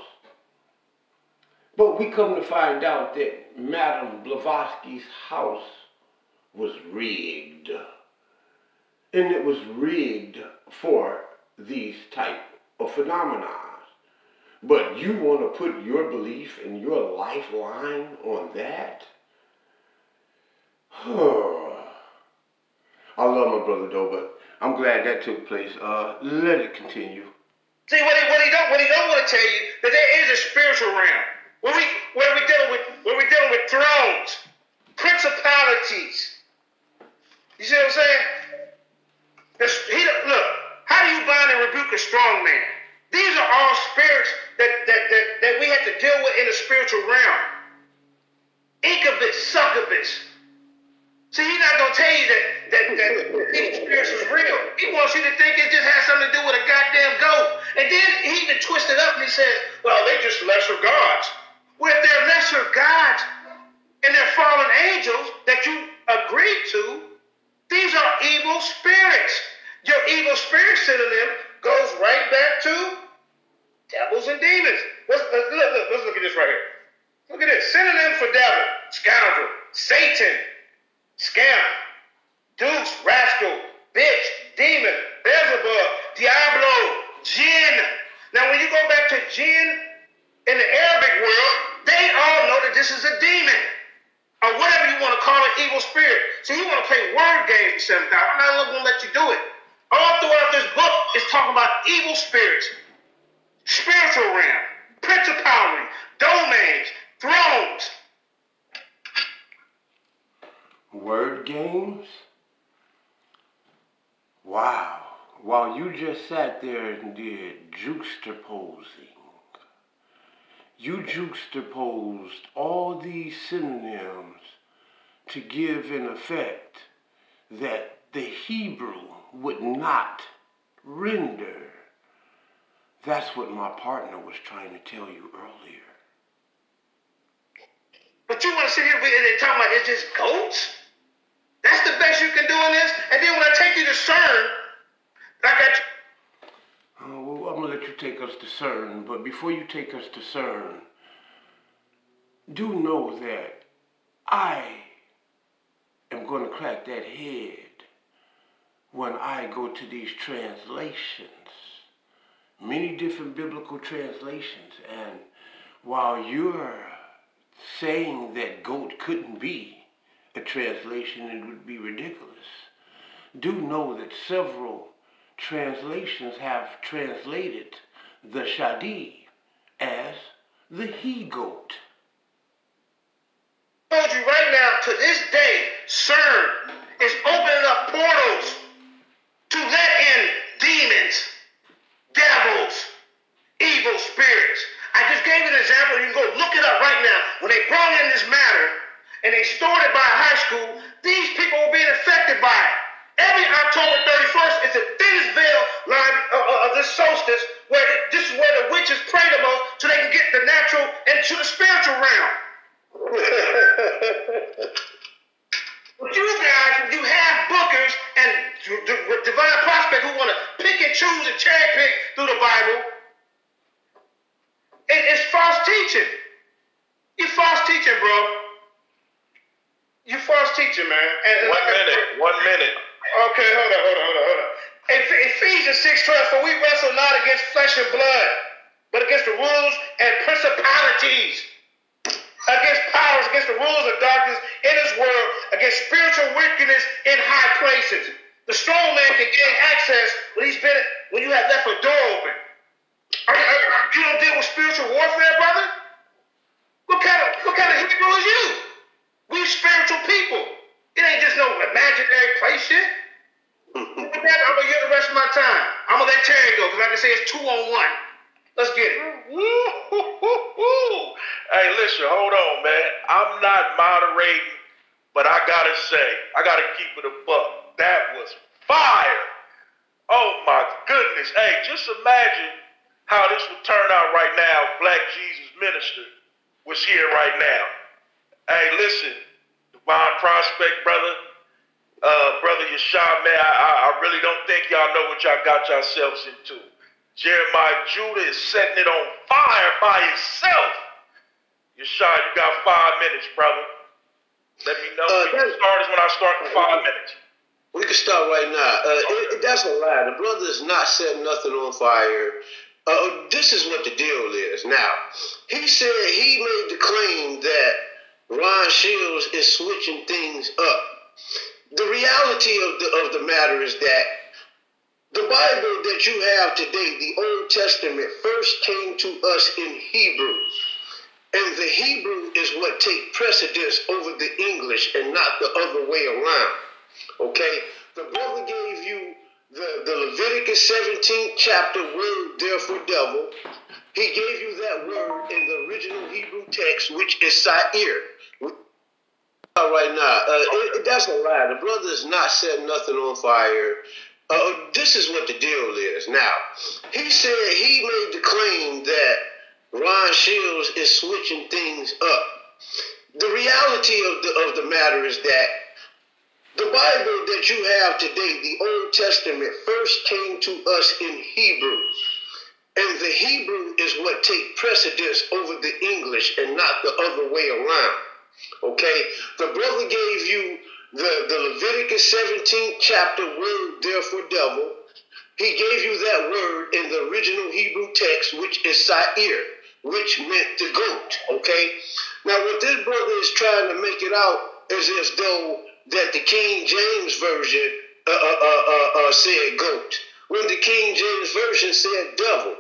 S1: But we come to find out that Madame Blavatsky's house was rigged. And it was rigged for these type of phenomena. But you want to put your belief and your lifeline on that? I love my brother though, but I'm glad that took place. Uh, let it continue.
S2: See what he what he don't what he don't want to tell you that there is a spiritual realm where we where we dealing with where we dealing with thrones, principalities. You see what I'm saying? he, look, how do you bind and rebuke a strong man? These are all spirits that, that, that, that we have to deal with in the spiritual realm. Incubus, succubus. See, he's not gonna tell you that that, that these spirits is real. He wants you to think it just has something to do with a goddamn goat. And then he even twists it up and he says, well, they're just lesser gods. Well, if they're lesser gods and they're fallen angels that you agreed to, these are evil spirits. Your evil spirit synonym goes right back to devils and demons. Let's, let's, look, look, let's look at this right here. Look at this. Synonym for devil, scoundrel, Satan, scamp, deuce, rascal, bitch, demon, Beelzebub, Diablo, jinn. Now, when you go back to jinn in the Arabic world, they all know that this is a demon or whatever you want to call it, evil spirit. So you want to play word games with 7,000. I'm not going to let you do it. All throughout this book is talking about evil spirits, spiritual realm, principality, domains, thrones.
S1: Word games? Wow. While you just sat there and did juxtaposing, you juxtaposed all these synonyms to give an effect that the Hebrew would not render. That's what my partner was trying to tell you earlier.
S2: But you want to sit here and talk about it's just goats? That's the best you can do in this? And then when I take you to CERN, I
S1: Oh, well, I'm going to let you take us to CERN, but before you take us to CERN, do know that I am going to crack that head when I go to these translations. Many different biblical translations, and while you're saying that goat couldn't be a translation, it would be ridiculous. Do know that several translations have translated the Shadi as the he goat.
S2: I told you right now, to this day, CERN is opening up portals to let in demons, devils, evil spirits. I just gave you an example. You can go look it up right now. When they brought in this matter and they stored it by high school, these people were being affected by it. Every October 31st is the thinnest veil line uh, uh, of this solstice where it, this is where the witches pray the most so they can get the natural into the spiritual realm. But you guys, you have bookers and divine prospect who want to pick and choose and cherry pick through the Bible. It, it's false teaching. You false teaching, bro. You false teaching, man.
S4: And, one minute. One minute.
S2: Okay, hold on, hold on, hold on, hold on. Ephesians 6 12, for we wrestle not against flesh and blood, but against the rules and principalities against powers, against the rulers of darkness in this world, against spiritual wickedness in high places. The strong man can gain access when he's been when you have left a door open. Are, are, you don't deal with spiritual warfare, brother? What kind of what kind of Hebrew is you? We spiritual people. It ain't just no imaginary place shit. With that, I'm gonna give the rest of my time. I'm gonna let Terry go because I can say it's two on one. Let's get it.
S4: hey, listen, hold on, man. I'm not moderating, but I gotta say, I gotta keep it a buck. That was fire. Oh my goodness. Hey, just imagine how this would turn out right now if Black Jesus Minister was here right now. Hey, listen, Divine Prospect, brother, uh, brother Yasha, man, I, I really don't think y'all know what y'all got yourselves into. Jeremiah Judah is setting it on fire by himself. Yasha, you got five minutes, brother. Let me know. Uh, we can start is when I start in five minutes.
S6: We can start right now. Uh, it, that's a lie. The brother is not setting nothing on fire. Uh, this is what the deal is. Now, he said he made the claim that Ron Shields is switching things up. The reality of the of the matter is that the Bible that you have today, the Old Testament, first came to us in Hebrew. And the Hebrew is what take precedence over the English and not the other way around. Okay? The brother gave you the, the Leviticus 17th chapter word therefore devil. He gave you that word in the original Hebrew text, which is Sa'ir. Right now, uh, it, that's a lie. The brother is not setting nothing on fire. Uh, this is what the deal is. Now, he said he made the claim that Ron Shields is switching things up. The reality of the of the matter is that the Bible that you have today, the Old Testament, first came to us in Hebrew. And the Hebrew is what take precedence over the English and not the other way around. Okay? The brother gave you the, the Leviticus 17th chapter word therefore devil, he gave you that word in the original Hebrew text, which is Sa'ir, which meant the goat. Okay? Now, what this brother is trying to make it out is as though that the King James Version uh, uh, uh, uh, uh said goat when the King James Version said devil.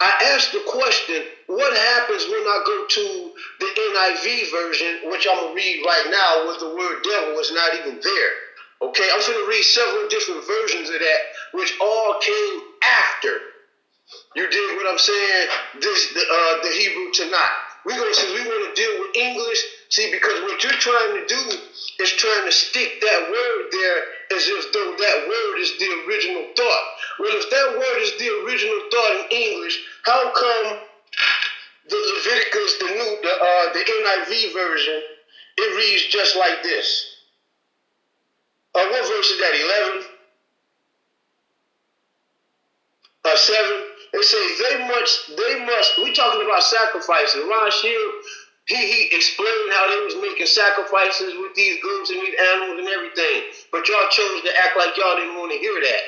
S6: I asked the question, what happens when I go to the NIV version, which I'm going to read right now, where the word devil is not even there? Okay, I'm going to read several different versions of that, which all came after. You did what I'm saying? This the, uh, the Hebrew Tanakh. We going since we want to deal with English. See, because what you're trying to do is trying to stick that word there as if though that word is the original thought. Well, if that word is the original thought in English, how come the Leviticus, the new, the uh, the NIV version, it reads just like this? Uh, what verse is that? Eleven. Uh, seven. It say they must. They must. We talking about sacrifices. Ron Shield he, he explained how they was making sacrifices with these goats and these animals and everything. But y'all chose to act like y'all didn't want to hear that.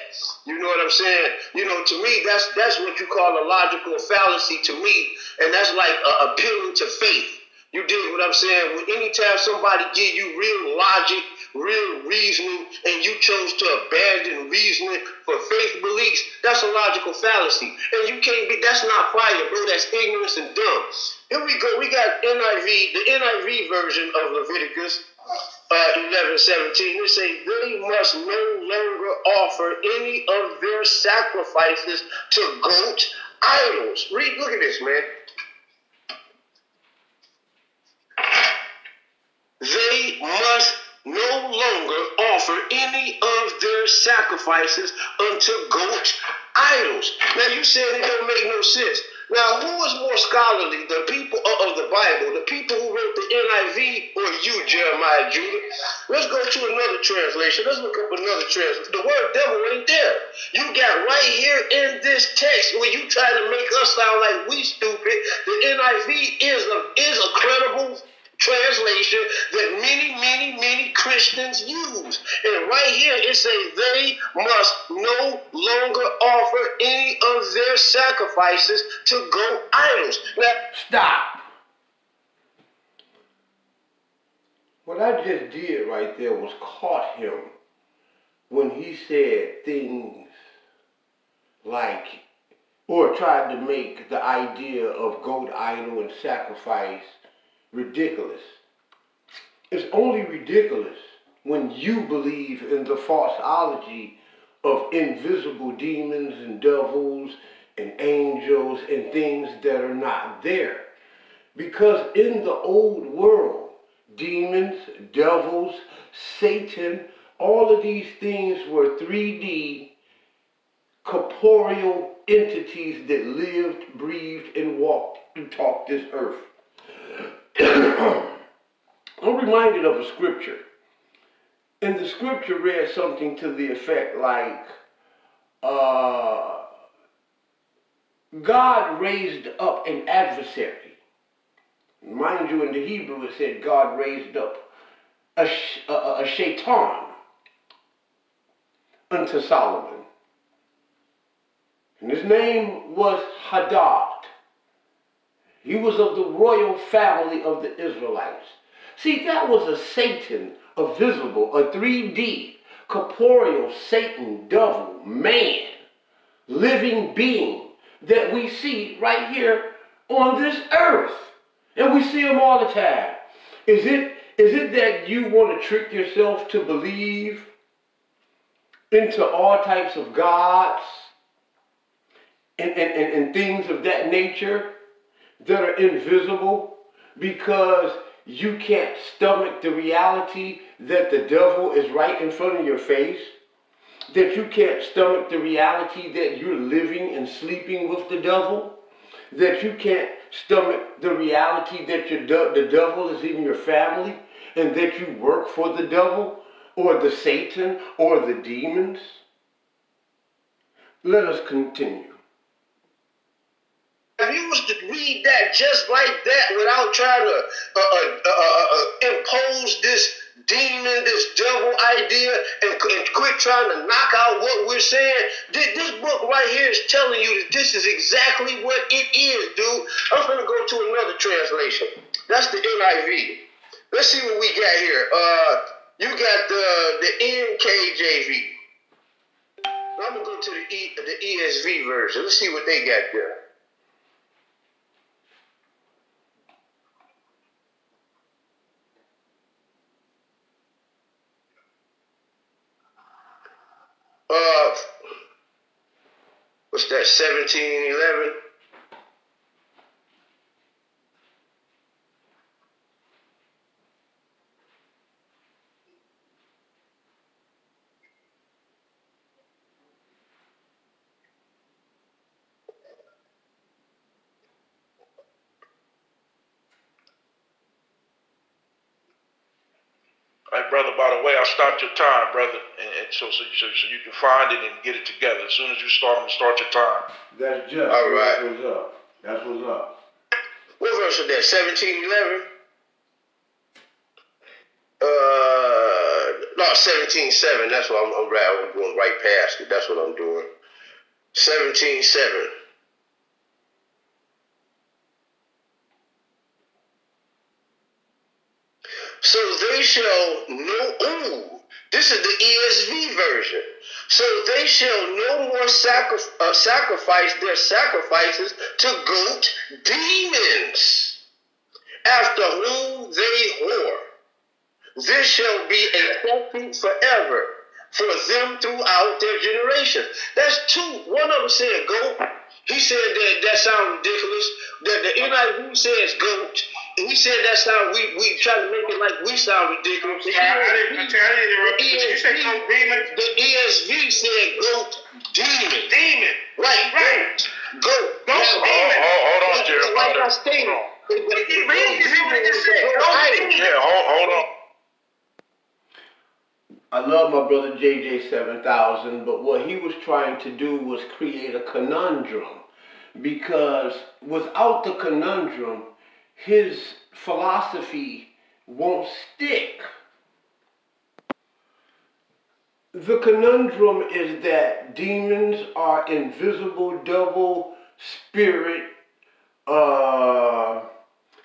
S6: You know what I'm saying? You know, to me, that's that's what you call a logical fallacy to me, and that's like appealing to faith. You dig what I'm saying? When anytime somebody give you real logic, real reasoning and you chose to abandon reasoning for faith beliefs, that's a logical fallacy. And you can't be, that's not fire, bro. That's ignorance and dumb. Here we go. We got NIV, the NIV version of Leviticus uh, 11, 17. They say they must no longer offer any of their sacrifices to goat idols. Read, look at this, man. they must no longer offer any of their sacrifices unto goat idols. Now you said it don't make no sense. Now, who is more scholarly, the people of the Bible, the people who wrote the NIV, or you, Jeremiah Judah? Let's go to another translation. Let's look up another translation. The word devil ain't there. You got right here in this text where you try to make us sound like we stupid. The NIV is a is a credible translation that many, many, many Christians use. And right here it says they must no longer offer any of their sacrifices to go idols. Now,
S1: Stop. What I just did right there was caught him when he said things like, or tried to make the idea of goat idol and sacrifice ridiculous. It's only ridiculous when you believe in the falseology of invisible demons and devils and angels and things that are not there. Because in the old world, demons, devils, Satan, all of these things were 3D corporeal entities that lived, breathed, and walked and talked this earth. I'm reminded of a scripture. And the scripture read something to the effect like, uh, God raised up an adversary. Mind you, in the Hebrew it said God raised up a, a, a shaitan unto Solomon. And his name was Hadad. He was of the royal family of the Israelites. See, that was a Satan, a visible, a 3D, corporeal Satan, devil, man, living being that we see right here on this earth. And we see him all the time. Is it, is it that you want to trick yourself to believe into all types of gods and, and, and, and things of that nature? That are invisible because you can't stomach the reality that the devil is right in front of your face, that you can't stomach the reality that you're living and sleeping with the devil, that you can't stomach the reality that your the devil is in your family and that you work for the devil or the Satan or the demons. Let us continue.
S6: You was to read that just like that without trying to uh, uh, uh, uh impose this demon, this devil idea, and, and, quit trying to knock out what we're saying, this, this book right here is telling you that this is exactly what it is, dude. I'm going to go to another translation. That's the NIV. Let's see what we got here. Uh, you got the the NKJV. I'm gonna go to the e, the ESV version. Let's see what they got there. Uh, what's that, 1711?
S4: Hey, brother, by the way, I stopped your time, brother, and, and so, so, so, so you can find it and get it together. As soon as you start, I'm going to start your time.
S1: That's just.
S6: All right.
S1: That's what's up. That's what's up.
S6: What verse is that? 1711? Uh, no, 17.7. That's what I'm, I'm, I'm going right past it. That's what I'm doing. 17.7. So they shall know. Ooh, this is the ESV version. So they shall no more sacri- uh, sacrifice their sacrifices to goat demons, after whom they whore. This shall be a statute forever for them throughout their generation. That's two. One of them said goat. He said that that sounds ridiculous. That the NIV says goat. And he said that's how we we try to make it like we sound ridiculous.
S2: I, I didn't, I didn't interrupt you. Did you say
S6: ESV
S2: goat demon?
S6: The ESV said goat demon.
S2: Demon.
S6: Right,
S2: Right.
S6: Goat.
S2: Goat
S6: Now,
S2: demon.
S4: Hold, hold on,
S6: like-
S4: Jerry.
S6: Like I
S4: Hold on.
S6: stated,
S2: said.
S4: Yeah, hold, hold on.
S1: I love my brother JJ7000, but what he was trying to do was create a conundrum. Because without the conundrum, his philosophy won't stick. The conundrum is that demons are invisible, double spirit, uh,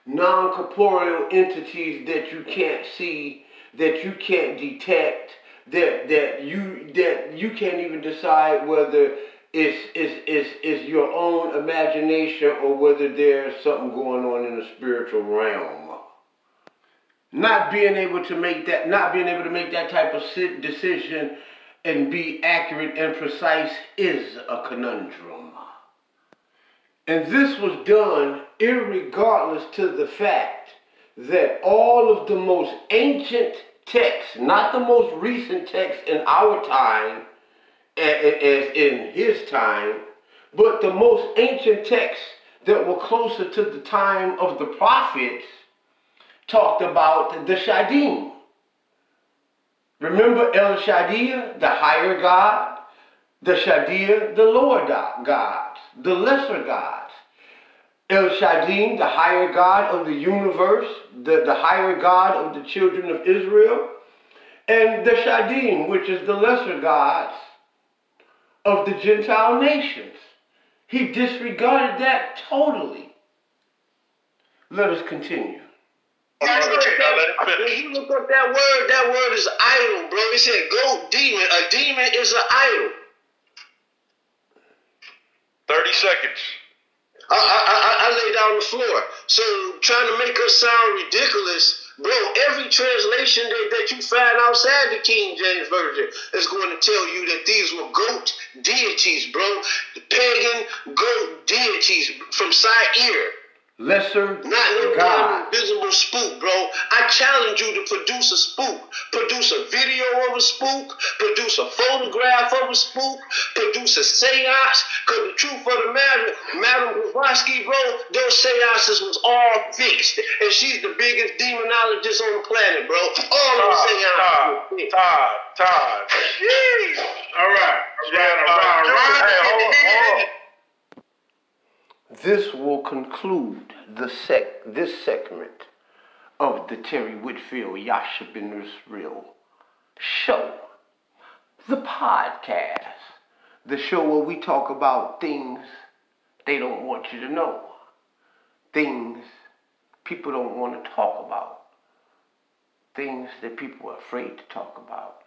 S1: non corporeal entities that you can't see, that you can't detect, that that you that you can't even decide whether it's is is is your own imagination or whether there's something going on in the spiritual realm. Not being able to make that not being able to make that type of decision and be accurate and precise is a conundrum. And this was done irregardless to the fact that all of the most ancient texts, not the most recent texts in our time, as in his time, but the most ancient texts that were closer to the time of the prophets, talked about the Shadim. Remember El Shaddai, the higher God, the Shaddai, the lower God, the lesser gods. El Shaddai, the higher God of the universe, the, the higher God of the children of Israel, and the Shadim, which is the lesser gods of the Gentile nations. He disregarded that totally. Let us continue.
S6: You
S4: All right,
S6: up
S4: now let
S6: that- When you look up that word, that word is idol, bro. He said goat demon. A demon is an idol.
S4: 30 seconds.
S6: I, I, I, I lay down on the floor. So trying to make us sound ridiculous, bro. Every translation that, that you find outside the King James version is going to tell you that these were goat deities, bro. The pagan goat deities from Zaire.
S1: Lesser
S6: Not no
S1: God.
S6: invisible spook, bro. I challenge you to produce a spook. Produce a video of a spook. Produce a photograph of a spook. Produce a seance. Because the truth of the matter, Madam Blavatsky, bro, those seances was all fixed. And she's the biggest demonologist on the planet, bro. All of the seances
S4: Time,
S6: were fixed.
S4: time, time. Jeez.
S2: All right. All
S4: Yeah,
S2: right. All right. All right.
S4: hey, hold on, hold on.
S1: This will conclude the sec this segment of the Terry Whitfield Yasha Ben Israel show. The podcast. The show where we talk about things they don't want you to know. Things people don't want to talk about. Things that people are afraid to talk about.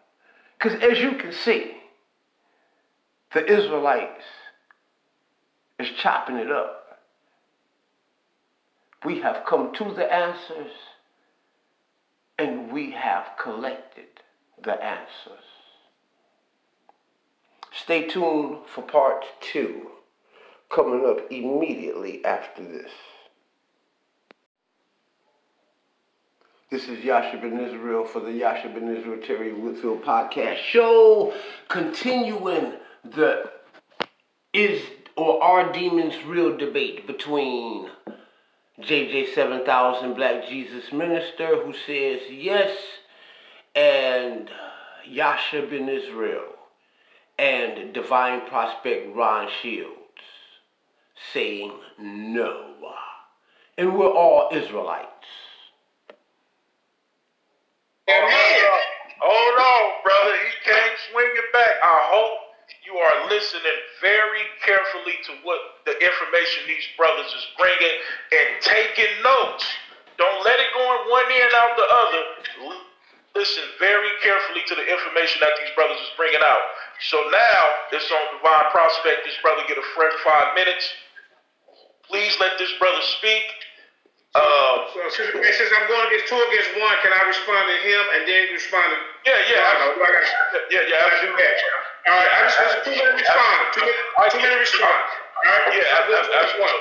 S1: Because as you can see, the Israelites is chopping it up. We have come to the answers and we have collected the answers. Stay tuned for part two, coming up immediately after this. This is Yasha Ben Israel for the Yasha Ben Israel Terry Whitfield podcast show, continuing the is or are demons real debate between JJ 7000 Black Jesus Minister who says yes and uh, Yasha Ben Israel and Divine Prospect Ron Shields saying no. And we're all Israelites.
S4: Hold on, brother. He came swinging back. I hope you are listening very carefully to what the information these brothers is bringing and taking notes. Don't let it go in one ear and out the other. Listen very carefully to the information that these brothers is bringing out. So now it's on Divine Prospect. This brother get a fresh five minutes. Please let this brother speak.
S2: Uh, so since, since I'm going against two against one, can I respond to him and then respond to?
S4: Yeah, yeah,
S2: I, I
S4: got, yeah, yeah. I
S2: do that. All right, I just a two minute response. Two minute, two minute. All right,
S4: yeah, I, I, I, one.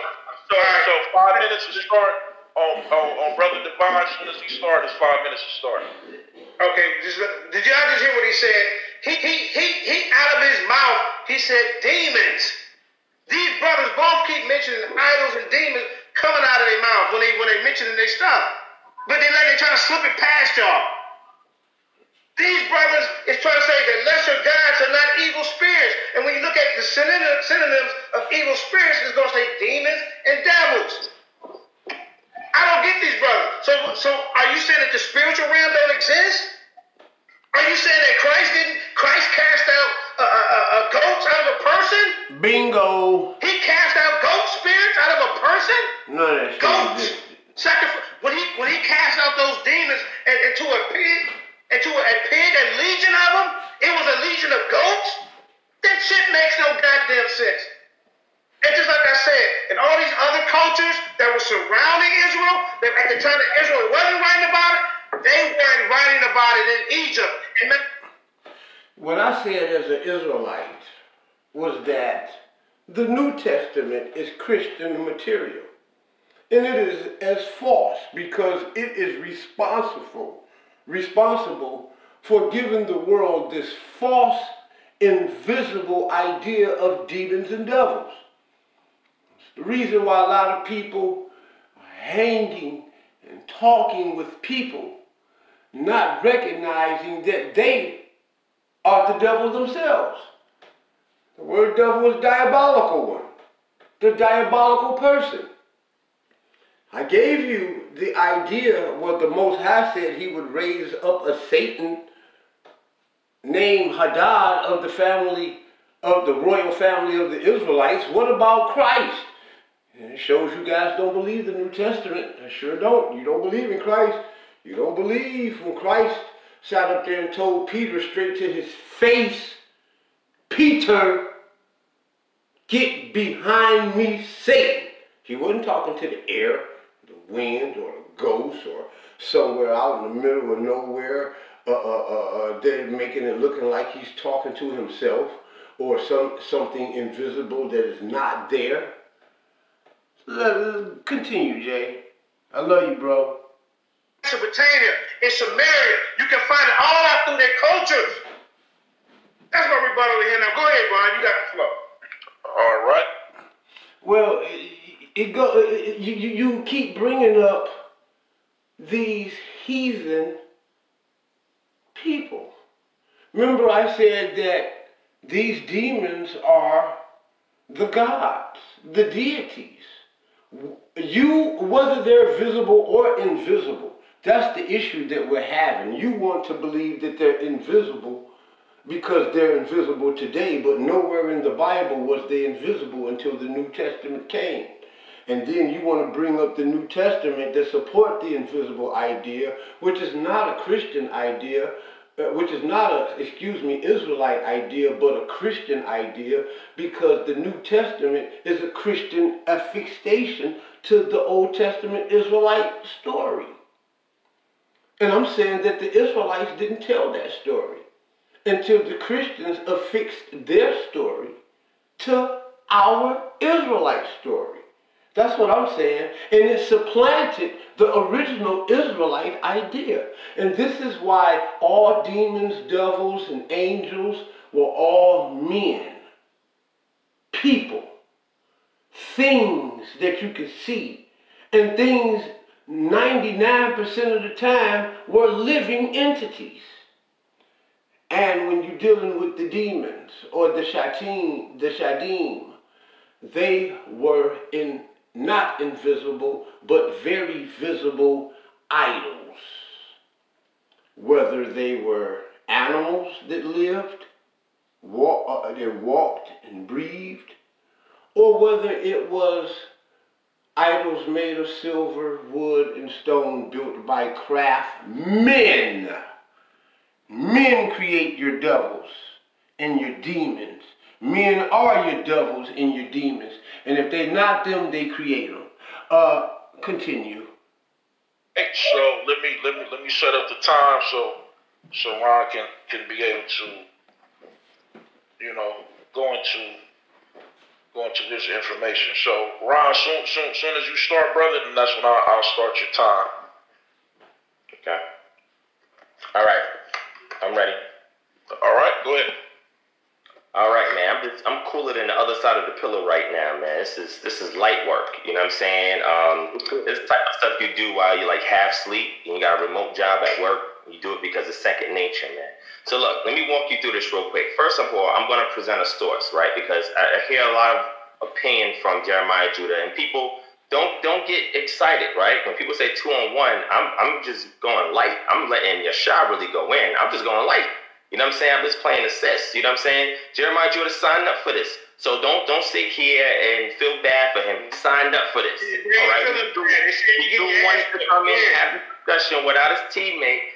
S4: So, so five minutes to start on, on, on Brother Divine. As soon as he starts, it's five minutes to start.
S2: Okay, just, did y'all just hear what he said? He, he, he, he, out of his mouth, he said demons. These brothers both keep mentioning idols and demons coming out of their mouth when they when they mention their stuff. But they like they trying to slip it past y'all. These brothers is trying to say that lesser gods are not evil spirits. And when you look at the synonyms of evil spirits, it's going to say demons and devils. I don't get these brothers. So, so are you saying that the spiritual realm don't exist? Are you saying that Christ didn't? Christ cast out uh, uh, uh, uh goats out of a person?
S1: Bingo.
S2: He cast out goat spirits out of a person?
S1: No, that's that
S2: Goats. Sacrifice. When he when he cast out those demons into a pig, into to a pig, a legion of them, it was a legion of goats. That shit makes no goddamn sense. And just like I said, in all these other cultures that were surrounding Israel, that at the time that Israel wasn't writing about it, they weren't writing about it in Egypt. Amen.
S1: What I said as an Israelite was that the New Testament is Christian material. And it is as false because it is responsible, responsible for giving the world this false, invisible idea of demons and devils. the reason why a lot of people are hanging and talking with people, not recognizing that they are the devil themselves. The word devil is diabolical one, the diabolical person. I gave you the idea was the Most High said he would raise up a Satan named Hadad of the family of the royal family of the Israelites. What about Christ? And it shows you guys don't believe the New Testament. I sure don't. You don't believe in Christ. You don't believe when Christ sat up there and told Peter straight to his face, Peter, get behind me, Satan. He wasn't talking to the air wind or a ghost or somewhere out in the middle of nowhere. Uh, uh, uh, uh, they're making it looking like he's talking to himself or some something invisible that is not there. Let, continue, Jay. I love you, bro.
S2: Mesopotamia, in Sumeria, you can find it all out through their cultures. That's my rebuttal to him. Now go ahead, Brian. You got the flow.
S4: All right.
S1: Well, it go it, you, you keep bringing up these heathen people. Remember I said that these demons are the gods, the deities. You, whether they're visible or invisible, that's the issue that we're having. You want to believe that they're invisible because they're invisible today, but nowhere in the Bible was they invisible until the New Testament came. And then you want to bring up the New Testament to support the invisible idea, which is not a Christian idea, uh, which is not a, excuse me, Israelite idea, but a Christian idea, because the New Testament is a Christian affixation to the Old Testament Israelite story. And I'm saying that the Israelites didn't tell that story until the Christians affixed their story to our Israelite story. That's what I'm saying. And it supplanted the original Israelite idea. And this is why all demons, devils, and angels were all men, people, things that you could see, and things 99% of the time were living entities. And when you're dealing with the demons or the shatim, the shadim, they were in not invisible, but very visible idols. Whether they were animals that lived, walk, uh, they walked and breathed, or whether it was idols made of silver, wood, and stone built by craft men. Men create your devils and your demons. Men are your devils and your demons. And if they're not them, they create them. Uh, continue.
S4: Hey, so let me let me let me set up the time so so Ron can can be able to you know go into go into this information. So Ron, soon soon soon as you start, brother, then that's when I'll, I'll start your time.
S5: Okay. All right. I'm ready.
S4: All right, go ahead.
S5: All right, man. I'm just, I'm cooler than the other side of the pillow right now, man. This is this is light work. You know what I'm saying? Um, this type of stuff you do while you like half sleep and you got a remote job at work. You do it because it's second nature, man. So look, let me walk you through this real quick. First of all, I'm going to present a source, right? Because I, I hear a lot of opinion from Jeremiah Judah, and people don't don't get excited, right? When people say two on one, I'm I'm just going light. I'm letting Yeshua really go in. I'm just going light. You know what I'm saying? I'm just playing assist. You know what I'm saying? Jeremiah Judah signed up for this. So don't don't sit here and feel bad for him. He signed up for this.
S2: Yeah,
S5: all right. He,
S2: bad. You
S5: he do want to come in and have a discussion without his teammate.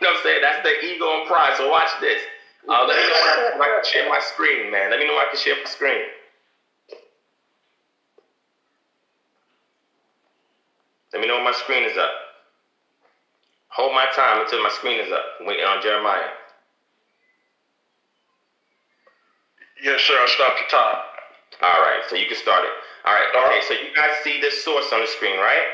S5: You know what I'm saying? That's the ego and pride. So watch this. Uh, let me know when I, when I can share my screen, man. Let me know when I can share my screen. Let me know when my screen is up. Hold my time until my screen is up. Waiting on Jeremiah.
S4: Yes, sir. I stopped the time.
S5: All right, so you can start it. All right,
S4: All
S5: okay,
S4: right.
S5: so you guys see this source on the screen, right?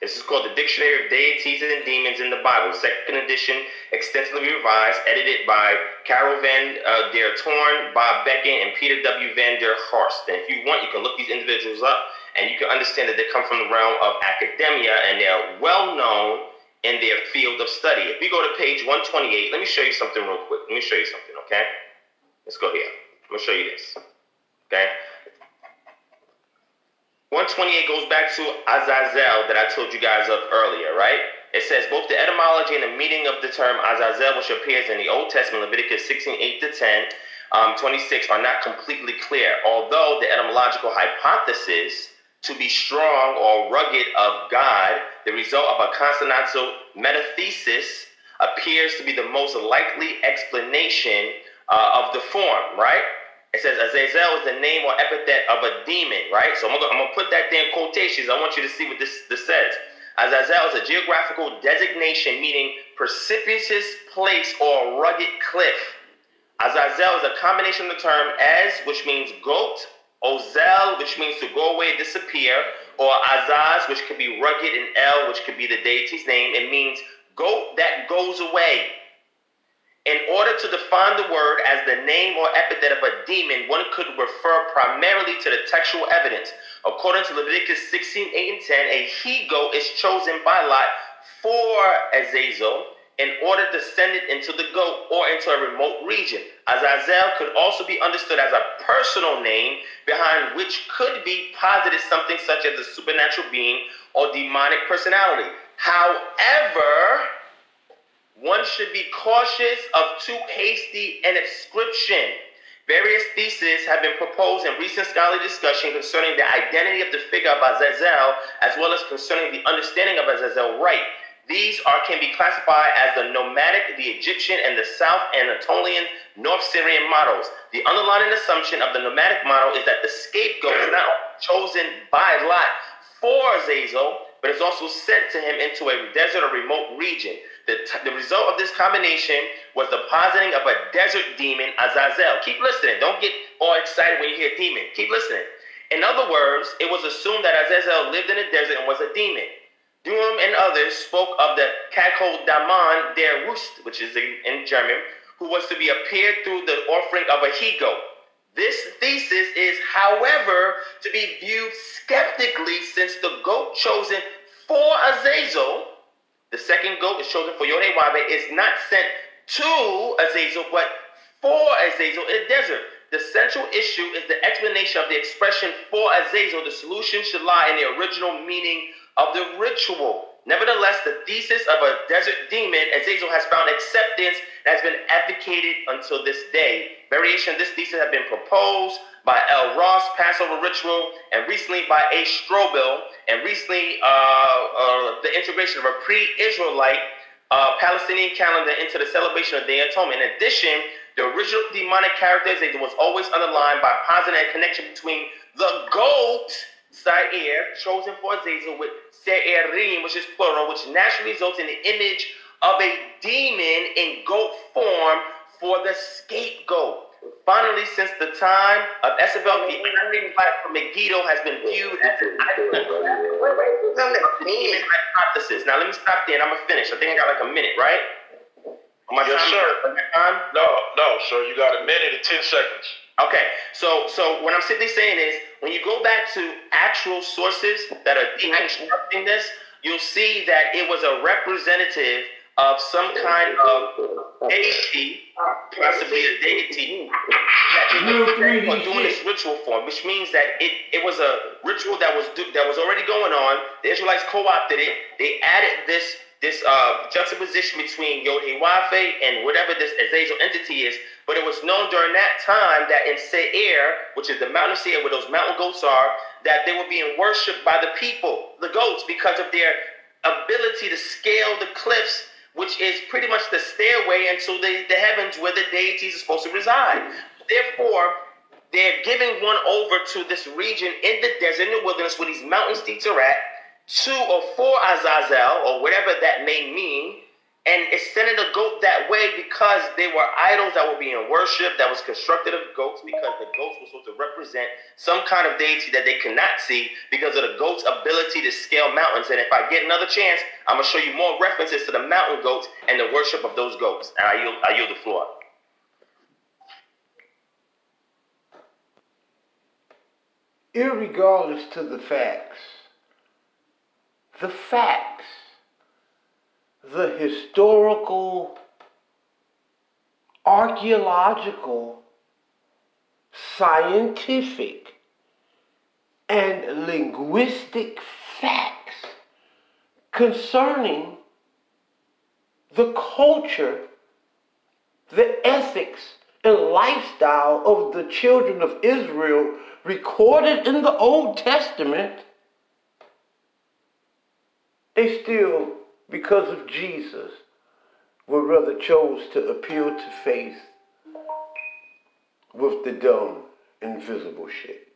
S5: This is called the Dictionary of Deities and Demons in the Bible, second edition, extensively revised, edited by Karel Van uh, der Toorn, Bob Becking, and Peter W. Van der Horst. And if you want, you can look these individuals up, and you can understand that they come from the realm of academia, and they're well known in their field of study. If you go to page 128, let me show you something real quick. Let me show you something, okay? Let's go here. I'm gonna show you this. Okay? 128 goes back to Azazel that I told you guys of earlier, right? It says both the etymology and the meaning of the term Azazel, which appears in the Old Testament, Leviticus 16, 8 to 10, um, 26, are not completely clear. Although the etymological hypothesis to be strong or rugged of God, the result of a consonantal metathesis, appears to be the most likely explanation uh, of the form, right? It says Azazel is the name or epithet of a demon, right? So I'm gonna, I'm gonna put that there in quotations. I want you to see what this, this says. Azazel is a geographical designation meaning precipitous place or rugged cliff. Azazel is a combination of the term as, which means goat, ozel, which means to go away, disappear, or azaz, which could be rugged, and el, which could be the deity's name. It means goat that goes away. In order to define the word as the name or epithet of a demon, one could refer primarily to the textual evidence. According to Leviticus 16, 8, and 10, a he goat is chosen by Lot for Azazel in order to send it into the goat or into a remote region. Azazel could also be understood as a personal name behind which could be posited something such as a supernatural being or demonic personality. However, one should be cautious of too hasty an inscription. Various theses have been proposed in recent scholarly discussion concerning the identity of the figure of Azazel, as well as concerning the understanding of Azazel right. These are can be classified as the nomadic, the Egyptian, and the South Anatolian, North Syrian models. The underlying assumption of the nomadic model is that the scapegoat is not chosen by Lot for Azazel, but is also sent to him into a desert or remote region. The, t- the result of this combination was the positing of a desert demon, Azazel. Keep listening. Don't get all excited when you hear demon. Keep listening. In other words, it was assumed that Azazel lived in the desert and was a demon. Durham and others spoke of the Kakol Daman der Rust, which is in, in German, who was to be appeared through the offering of a he goat. This thesis is, however, to be viewed skeptically since the goat chosen for Azazel, the second goat is chosen for Yodewabe, is not sent to Azazel, but for Azazel in the desert. The central issue is the explanation of the expression for Azazel. The solution should lie in the original meaning of the ritual. Nevertheless, the thesis of a desert demon, Azazel, has found acceptance and has been advocated until this day. Variation of this thesis have been proposed by El Rost Passover Ritual, and recently by A. Strobel, and recently uh, uh, the integration of a pre-Israelite uh, Palestinian calendar into the celebration of Day of Atonement. In addition, the original demonic characterization was always underlined by positing a connection between the goat, Zaire, chosen for Azazel, with Se'erim, which is plural, which naturally results in the image of a demon in goat form for the scapegoat. Finally, since the time of Esabel, the flag from Megiddo has been viewed as an hypothesis. Now, let me stop there and I'm going to finish. I think I got like a minute, right?
S4: Yes, sir. No, no, sir. You got a minute and 10 seconds.
S5: Okay, so so what I'm simply saying is when you go back to actual sources that are mm-hmm. deconstructing this, you'll see that it was a representative of some kind of deity, possibly a deity, that they were doing this ritual form, which means that it, it was a ritual that was do, that was already going on. The Israelites co-opted it. They added this this uh, juxtaposition between Yod Wafe and whatever this Azazel entity is. But it was known during that time that in Seir, which is the mountain of Seir, where those mountain goats are, that they were being worshipped by the people, the goats, because of their ability to scale the cliffs which is pretty much the stairway into the, the heavens where the deities are supposed to reside. Therefore, they're giving one over to this region in the desert, in the wilderness, where these mountain steeds are at, to or for Azazel, or whatever that may mean, and it's sending the goat that way because they were idols that were being worshipped, that was constructed of goats, because the goats were supposed to represent some kind of deity that they cannot see because of the goat's ability to scale mountains. And if I get another chance, I'm gonna show you more references to the mountain goats and the worship of those goats. And I yield, I yield the floor.
S1: Irregardless to the facts, the facts the historical, archaeological, scientific, and linguistic facts concerning the culture, the ethics, and lifestyle of the children of Israel recorded in the Old Testament, they still because of Jesus, would rather chose to appeal to faith with the dumb, invisible shit.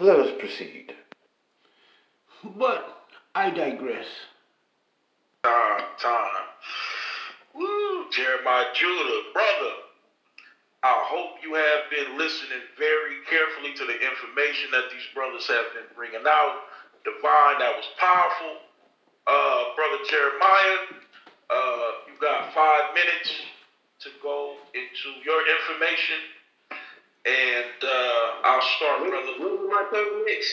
S1: Let us proceed. But I digress.
S4: Ah, time, time. Woo, Jeremiah Judah, brother. I hope you have been listening very carefully to the information that these brothers have been bringing out. Divine, that was powerful uh, Brother Jeremiah, uh, you got five minutes to go into your information. And uh, I'll start,
S6: when,
S4: brother.
S6: When was my 30 minutes?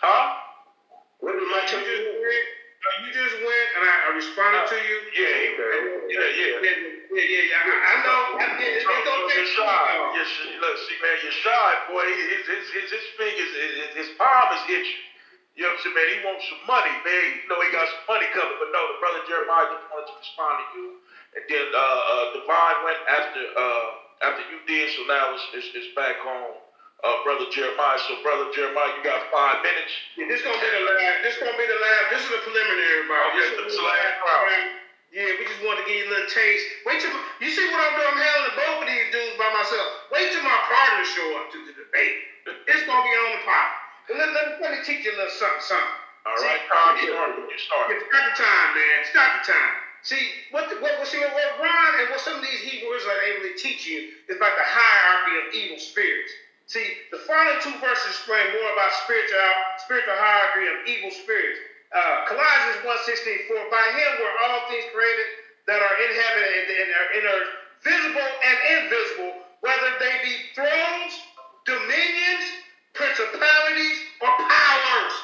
S4: Huh?
S6: When was my 30
S2: minutes? You just went and I, I responded to you.
S4: Yeah, yeah, yeah, yeah.
S2: Yeah, yeah, yeah. I, I know. I, it, it don't take
S4: shy. Yes, look, see, man, you're shy, boy. His, his, his, his fingers, his, his palm is itching. You know what I'm saying, man? He wants some money, man. You know he got some money coming, but no, the brother Jeremiah just wanted to respond to you. And then uh, uh, Divine went after uh, after you did, so now it's, it's, it's back on uh, brother Jeremiah. So brother Jeremiah, you got five minutes.
S2: Yeah, this gonna be the last. This gonna be the last. This is the preliminary, bro.
S4: Okay, this is the last round.
S2: Yeah, we just wanted to give you a little taste. Wait till you see what I'm doing. I'm handling both of these dudes by myself. Wait till my partner show up to the debate. It's gonna be on the pot. Let, let, let me teach you a little something, something.
S4: All See, right, Carl, start. You start.
S2: It's not the time, man. It's not the time. See, what, the, what, see, what, what Ron and what some of these Hebrews are able to teach you is about the hierarchy of evil spirits. See, the following two verses explain more about spiritual spiritual hierarchy of evil spirits. Uh, Colossians 1.16, for by him were all things created that are in heaven and in, in earth, visible and invisible, whether they be thrones, dominions, principalities, or powers.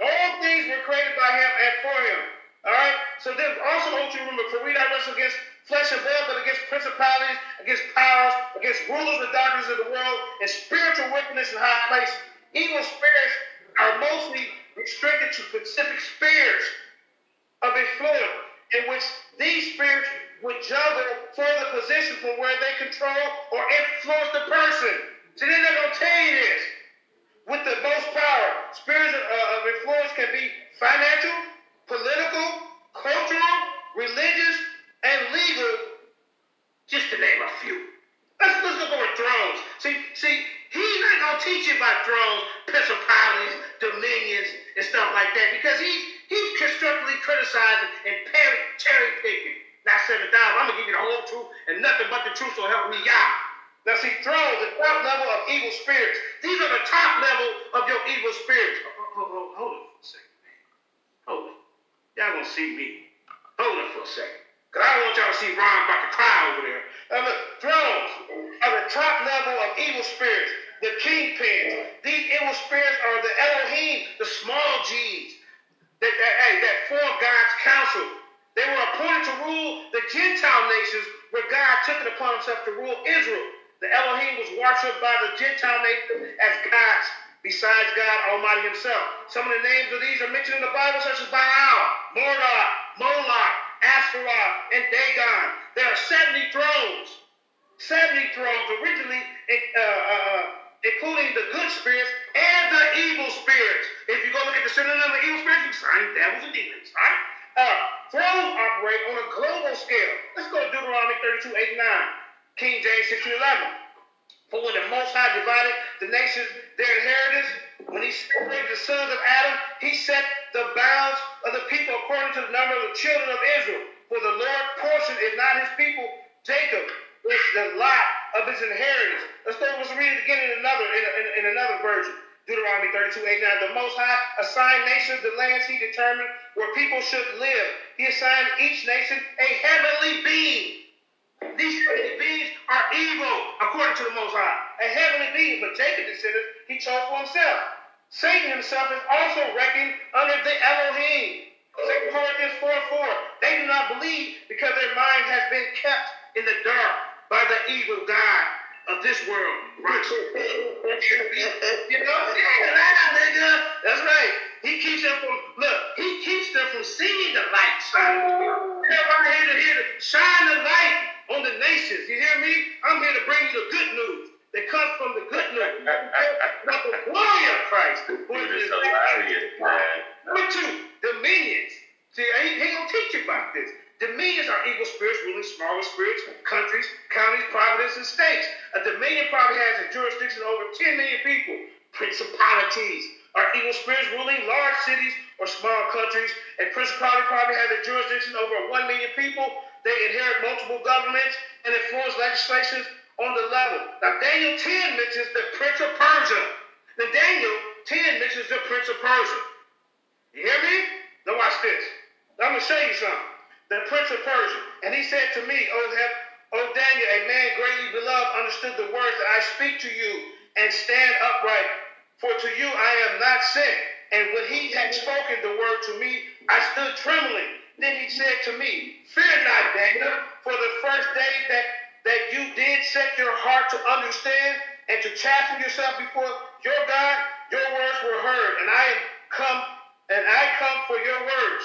S2: All things were created by him and for him. All right? So then also want you remember, for we not wrestle against flesh and blood, but against principalities, against powers, against rulers and doctors of the world, and spiritual wickedness in high places. Evil spirits are mostly restricted to specific spheres of influence. in which these spirits would juggle for the position from where they control or influence the person. So they're going to tell you this. With the most power, spirits uh, of influence can be financial, political, cultural, religious, and legal, just to name a few. Let's, let's look over thrones. See, see, he's not gonna teach you about thrones, principalities, dominions, and stuff like that because he's he's constructively criticizing and cherry picking. Not seven thousand. I'm gonna give you the whole truth and nothing but the truth will help me out. Now see, thrones, the top level of evil spirits. These are the top level of your evil spirits. Hold, hold, hold it for a second, man. Hold it. Y'all gonna see me. Hold it for a second. Cause I want y'all to see Ron about to cry over there. Now look, thrones are the top level of evil spirits, the kingpins. These evil spirits are the Elohim, the small G's, that, that, hey, that form God's counsel. They were appointed to rule the Gentile nations where God took it upon himself to rule Israel. The Elohim was worshipped by the Gentile nations as gods besides God Almighty Himself. Some of the names of these are mentioned in the Bible, such as Baal, Marduk, Moloch, Ashtaroth, and Dagon. There are 70 thrones. 70 thrones, originally uh, uh, uh, including the good spirits and the evil spirits. If you go look at the synonym of the evil spirits, you find devils and demons, right? Uh, thrones operate on a global scale. Let's go to Deuteronomy 32, 8, 9. King James 1611. For when the Most High divided the nations their inheritance, when he separated the sons of Adam, he set the bounds of the people according to the number of the children of Israel. For the Lord portion is not his people, Jacob is the lot of his inheritance. Let's go, let's read it again in another in, in, in another version. Deuteronomy 32, 8, 9. The Most High assigned nations the lands he determined where people should live. He assigned each nation a heavenly being these earthly beings are evil, according to the Most High. A heavenly being, but Jacob considered he chose for himself. Satan himself is also reckoned under the Elohim. 2 Corinthians 4 4. They do not believe because their mind has been kept in the dark by the evil God of this world. Right. you know, yeah, nigga. That's right. He keeps them from look, he keeps them from seeing the light shine. Everybody here to hear the shine the light on the nations. You hear me? I'm here to bring you the good news that comes from the good news. Not the glory of Christ.
S5: It's hilarious, man.
S2: Number two, dominions. See, he ain't gonna teach you about this. Dominions are evil spirits ruling smaller spirits, countries, counties, provinces, and states. A dominion probably has a jurisdiction over 10 million people. Principalities are evil spirits ruling large cities or small countries. A principality probably has a jurisdiction over 1 million people. They inherit multiple governments and influence legislations on the level. Now, Daniel 10 mentions the Prince of Persia. Now, Daniel 10 mentions the Prince of Persia. You hear me? Now, watch this. I'm going to show you something. The Prince of Persia. And he said to me, oh, O, o oh, Daniel, a man greatly beloved, understood the words that I speak to you and stand upright. For to you I am not sent. And when he had spoken the word to me, I stood trembling. Then he said to me, Fear not, Daniel, for the first day that, that you did set your heart to understand and to chasten yourself before your God, your words were heard, and I am come, and I come for your words.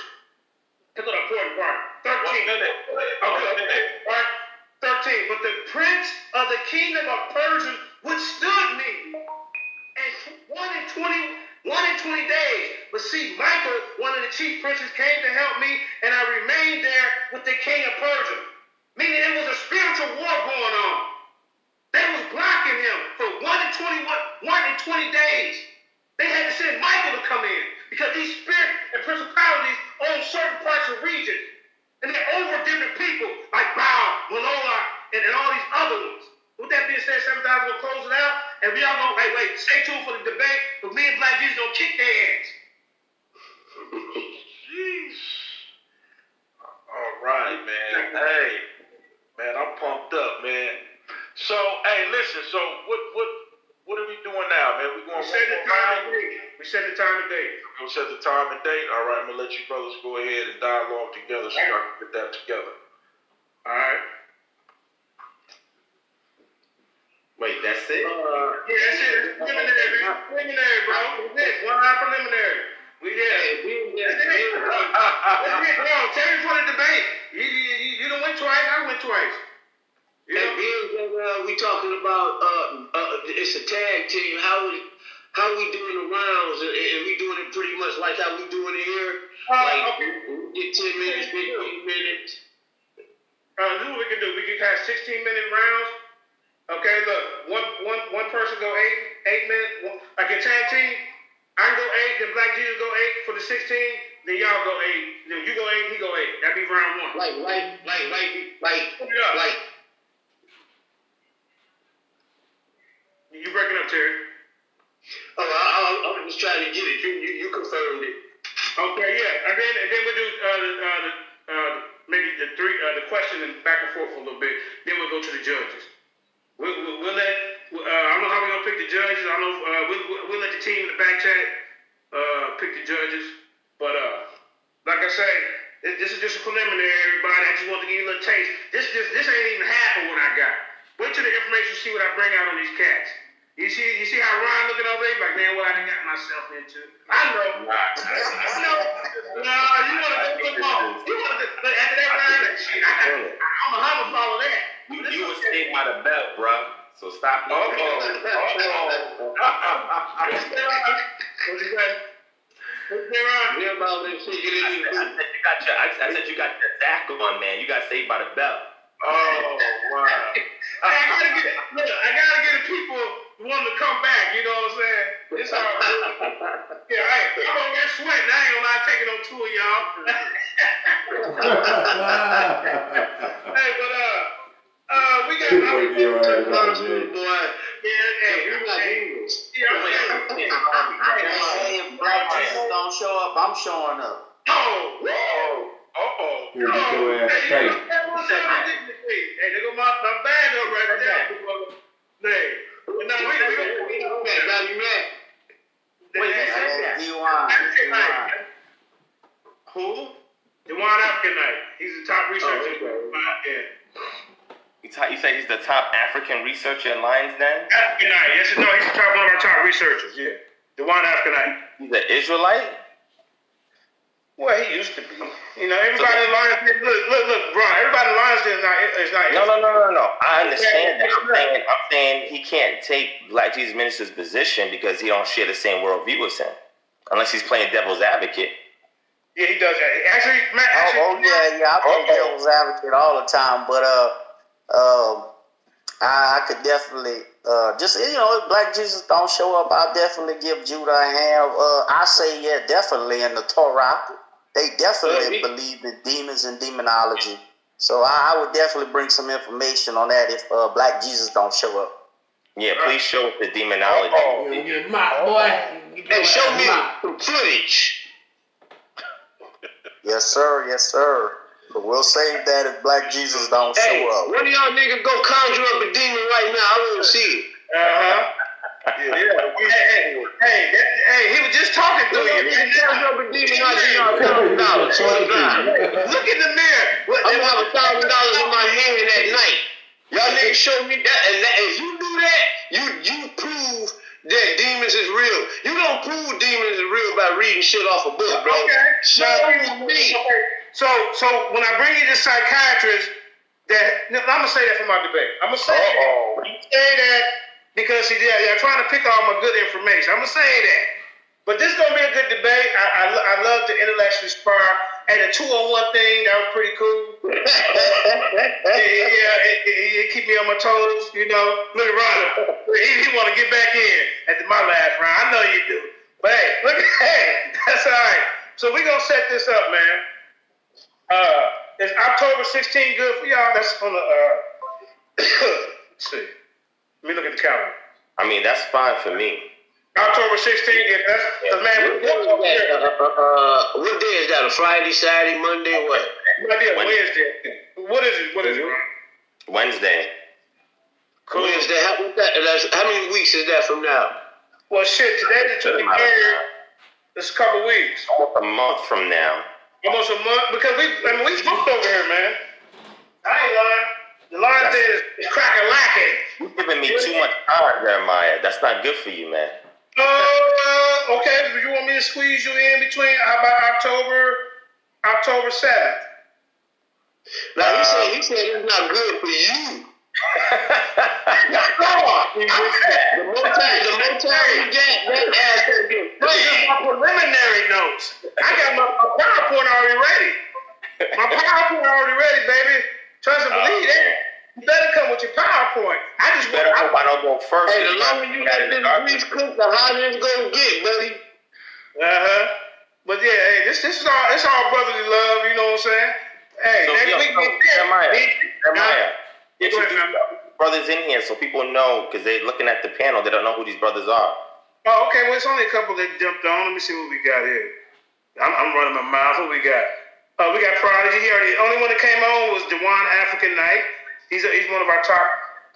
S2: That's an important part. 13. One minute. Okay. All right. 13. But the prince of the kingdom of Persia withstood me. And one in 20 one in 20 days. But see, Michael, one of the chief princes, came to help me, and I remained there with the king of Persia. Meaning it was a spiritual war going on. They was blocking him for one in 20, one in 20 days. They had to send Michael to come in because these spirits and principalities own certain parts of the region. And they're over different people like Baal, Moloch, and, and all these other ones. With that being said, 7,000 will close it out. And we all gonna, wait, wait, stay tuned for the debate, but me and Black Jesus gonna kick their ass.
S4: Jeez. All right, man. Hey, man, I'm pumped up, man. So, hey, listen. So, what, what, what are we doing now, man? We going
S2: to set the time and date. We set the time and date.
S4: We'll set the time and date. All right, I'm gonna let you brothers go ahead and dialogue together so y'all can get that together.
S2: All right.
S5: Wait, that's it? Uh,
S2: yeah, that's it. It's preliminary, preliminary, bro. It's it. One line preliminary. We yeah. That's it. No, Terry for the debate. You, you, you, you done went twice. I went twice. You know?
S6: uh, we talking about uh, uh, it's a tag team. How we how we doing the rounds? And, and we doing it pretty much like how we doing it here.
S2: Uh,
S6: like
S2: okay.
S6: we get ten minutes, fifteen minutes.
S2: Uh, this is what we can do. We can have 16 minute rounds. Okay, look, one one one person go eight eight minutes. One, like a tag team, I can go eight, then Black Jesus go eight for the 16, then y'all go eight. Then you go eight, he go eight. That'd be round one.
S6: Like like like like like
S2: Yeah.
S6: like.
S2: You breaking up, Terry?
S6: Oh, I, I, I was just trying to get it. You you, you confirmed it.
S2: Okay, yeah, and then and then we do uh, the, uh, the, uh, maybe the three uh, the question and back and forth a little bit. Then we'll go to the judges. We'll, we'll, we'll let uh, I don't know how we're gonna pick the judges. I know. Uh, we'll, we'll- let the team in the back chat uh, pick the judges. But uh, like I say, this, this is just a preliminary. Everybody, I just want to give you a little taste. This this this ain't even half of what I got. Wait till the information, see what I bring out on these cats. You see, you see how Ron looking over there, like, man, what I done got myself into. I know. I know. No, you want to go more. You want to look after that Ron, like, shit, I, I, I'm a Hummer follow that.
S5: You, you was saved by the belt, bruh. So stop.
S2: Uh-oh. Uh-oh. What you say, Ron? What you say? What you say, Ron?
S6: Yeah, about that shit. It in
S5: said, I said you got your, I, I said you got your Zach on, man. You got saved by the belt.
S2: Oh, wow. I gotta get, look, I gotta get the people wanting to come back, you know what I'm saying? It's all good. Yeah, hey, I'm over here sweating. I ain't gonna lie, taking no two of y'all. hey, but, uh, uh, we got, I mean,
S7: Your ass
S6: Boy,
S7: out, Jay.
S6: boy,
S2: yeah, hey,
S6: you got
S2: hey,
S6: demons.
S2: yeah,
S8: Hey, if Black Jesus don't show up, I'm showing up.
S2: Oh, whoa. Uh-oh.
S7: You get your ass
S2: Hey,
S7: straight.
S2: you know what's up with this thing? Hey, there go my, my bag up right there. Hey, but now we, we, we, we,
S6: Matt, Bobby Matt.
S5: Wait, who said
S8: Hey,
S5: that?
S8: D1. D1.
S5: Who?
S2: Dewan African Knight. He's the top researcher.
S6: Oh, okay.
S2: Yeah.
S5: You, ta- you say he's the top African researcher at Lions Den?
S2: African Knight. Yes, no, he's the top one of our top researchers. Yeah. Dewan African Knight.
S5: He's an Israelite?
S2: Well, he used to be. You know, everybody in Lions Den, look, look, look, Brian, everybody in Lions Den is not, is not
S5: No, no, no, no, no. I understand that. I'm saying, I'm saying he can't take Black Jesus Minister's position because he don't share the same worldview as him, unless he's playing devil's advocate.
S2: Yeah, he does that. Actually, Matt,
S8: Oh,
S2: actually,
S8: oh yeah, yeah. I play
S2: Uh-oh.
S8: devil's advocate all the time, but uh, um, I, I could definitely uh, just you know, if Black Jesus don't show up, I'll definitely give Judah a hand. Uh, I say yeah, definitely in the Torah, they definitely
S6: Uh,
S8: believe in demons and demonology. So I, I would definitely bring some information on that if uh, Black Jesus don't show up.
S5: Yeah, please show us the demonology.
S2: Uh-oh.
S7: You get mopped, boy.
S6: Hey, show me some footage.
S8: Yes, sir. Yes, sir. But we'll save that if Black Jesus don't
S6: Hey,
S8: show up.
S6: one of y'all niggas go conjure up a demon right now. I want to see it.
S2: Uh-huh. Yeah, yeah. Hey, hey, hey, that, hey, he was just talking to you.
S6: y'all niggas conjure up a demon. I see y'all thousand dollars.
S2: Look in the mirror. What,
S6: I'm gonna have a thousand dollars in my hand at night. Y'all niggas show me that, and that, if you do that, you you prove that demons is real. You don't prove demons is real by reading shit off a book, bro.
S2: Okay.
S6: Show
S2: Now,
S6: me.
S2: okay. So, so when I bring you this psychiatrist, that I'm gonna say that for my debate. I'm gonna say that.
S5: Uh-oh.
S2: I'm gonna say that because he, yeah, trying to pick all my good information. I'm gonna say that. But this is gonna be a good debate. I, I, I love to intellectually spar. And the two on one thing that was pretty cool. yeah, yeah, it, it, it keep me on my toes. You know, look at Ron. He, he want to get back in at the, my last round. I know you do. But hey, look at hey, that's all right. So we gonna set this up, man. Uh, is October 16 good for y'all? That's on the. Uh, see. Let me look at the calendar.
S5: I mean, that's fine for me.
S2: October 16th. Yeah, that's because man.
S6: What day is that? Uh, uh, uh, what day is that? A Friday, Saturday, Monday, what?
S2: It might be Wednesday. What is it? What is it?
S5: Wednesday.
S2: Cool.
S6: Wednesday. How, what that, that's, how many weeks is that from now?
S2: Well, shit. Today the 23rd. It's a couple weeks.
S5: Almost a month from now.
S2: Almost a month because we. I mean, we booked over here, man. I ain't lying. The line is, is cracking lacking.
S5: You're giving me too much time, Jeremiah. That's not good for you, man.
S2: Oh, okay, if you want me to squeeze you in between, how about October, October seventh?
S6: Now he said he said it's not good for you.
S2: He missed that.
S6: The more time, the more time you get, that ass gonna get
S2: This is my preliminary notes. I got my, my PowerPoint already ready. My PowerPoint already ready, baby. Trust and believe that. You better come with your PowerPoint. I just
S5: Better
S2: want.
S5: hope I don't go first.
S6: Hey, the longer you let this grease cook, the hotter it's gonna get, buddy.
S2: Uh huh. But yeah, hey, this this is all it's all brotherly love. You know what I'm saying? Hey,
S5: So,
S2: next
S5: yo,
S2: week
S5: so,
S2: we
S5: Jeremiah,
S2: we-
S5: Jeremiah, get
S2: Go
S5: your
S2: ahead, man.
S5: brothers in here so people know because they're looking at the panel. They don't know who these brothers are.
S2: Oh, okay. Well, it's only a couple that jumped on. Let me see what we got here. I'm, I'm running my mouth. What we got? Uh, we got Prodigy. here. The only one that came on was Dewan African Knight. He's a, he's one of our top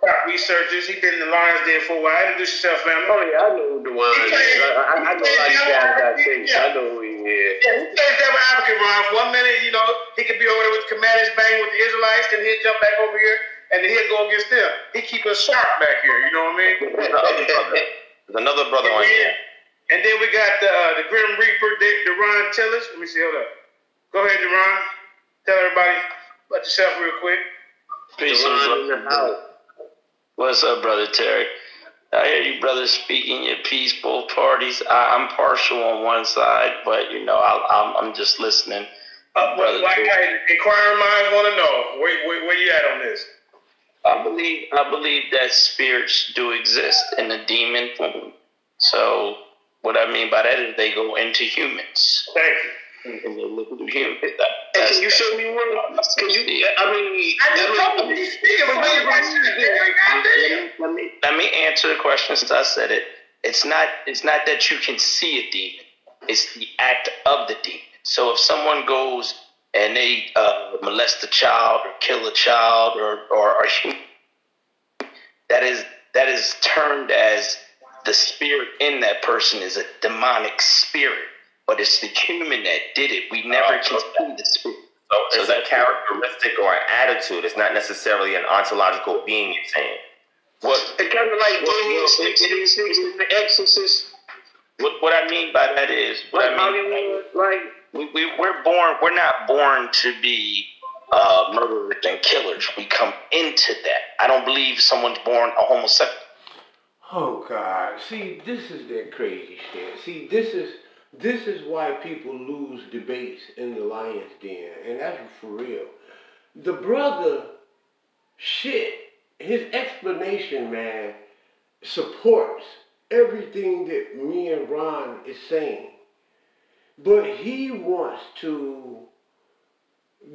S2: top researchers. He's been in the Lions Den for a while. Introduce yourself, man.
S6: Oh yeah, I know the is. I, I, I know you guys got things. I know who he is.
S2: Yeah, he plays devil advocate, Ron. One minute, you know, he could be over there with Commanders bang with the Israelites, then he'll jump back over here, and then he'll go against them. He keep us sharp back here. You know what I mean?
S5: Who's the other brother? There's another brother on here.
S2: And then we got the uh, the Grim Reaper, De- Deron Tillers. Let me see. Hold up. Go ahead, Deron. Tell everybody about yourself real quick.
S9: Peace and
S6: Deron in the house.
S9: What's up, brother Terry? I hear you brothers speaking your peaceful parties. I, I'm partial on one side, but you know I, I'm I'm just listening.
S2: Uh,
S9: Brother
S2: well, like,
S9: Drew.
S2: hey, inquiring minds want to know where, where where you at on this.
S9: I believe I believe that spirits do exist in the demon form. So what I mean by that is they go into humans
S2: Thank you.
S9: And they live through humans. That,
S6: Hey, can you show me one? Can you? I mean,
S2: I just
S6: I
S2: told
S6: mean,
S2: you speaking for me.
S9: let me let me answer the question since I said it. It's not it's not that you can see a demon. It's the act of the demon. So if someone goes and they uh, molest a child or kill a child or or, or that is that is termed as the spirit in that person is a demonic spirit, but it's the human that did it. We never
S5: Oh,
S9: can
S5: okay.
S9: see the spirit.
S5: So
S9: So
S5: it's a
S9: that-
S5: characteristic or an attitude. It's not necessarily an ontological being. You're saying.
S9: What
S6: it kind of like
S9: Well,
S6: Damien
S9: well,
S6: Six
S9: it-
S6: Six in The Exorcist.
S9: what what I mean by that is what
S6: Like
S9: I mean.
S6: Hollywood, like
S9: we, we we're born we're not born to be uh, murderers and killers we come into that i don't believe someone's born a homosexual
S1: Oh God! See, this is that crazy shit. See, this is this is why people lose debates in the Lions Den, and that's for real. The brother, shit, his explanation, man, supports everything that me and Ron is saying, but he wants to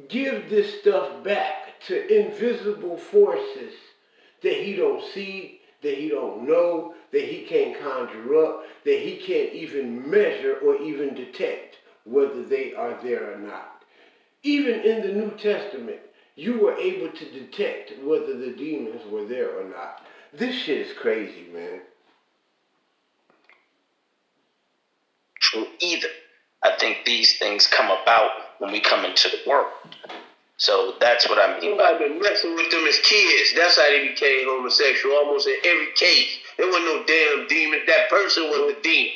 S1: give this stuff back to invisible forces that he don't see, that he don't know, that he can't conjure up, that he can't even measure or even detect whether they are there or not. Even in the New Testament, you were able to detect whether the demons were there or not. This shit is crazy, man.
S9: true either i think these things come about when we come into the world so that's what i mean
S6: somebody been messing with them as kids. That's how they became homosexual. Almost in every case, there wasn't no damn demon. That person was the demon.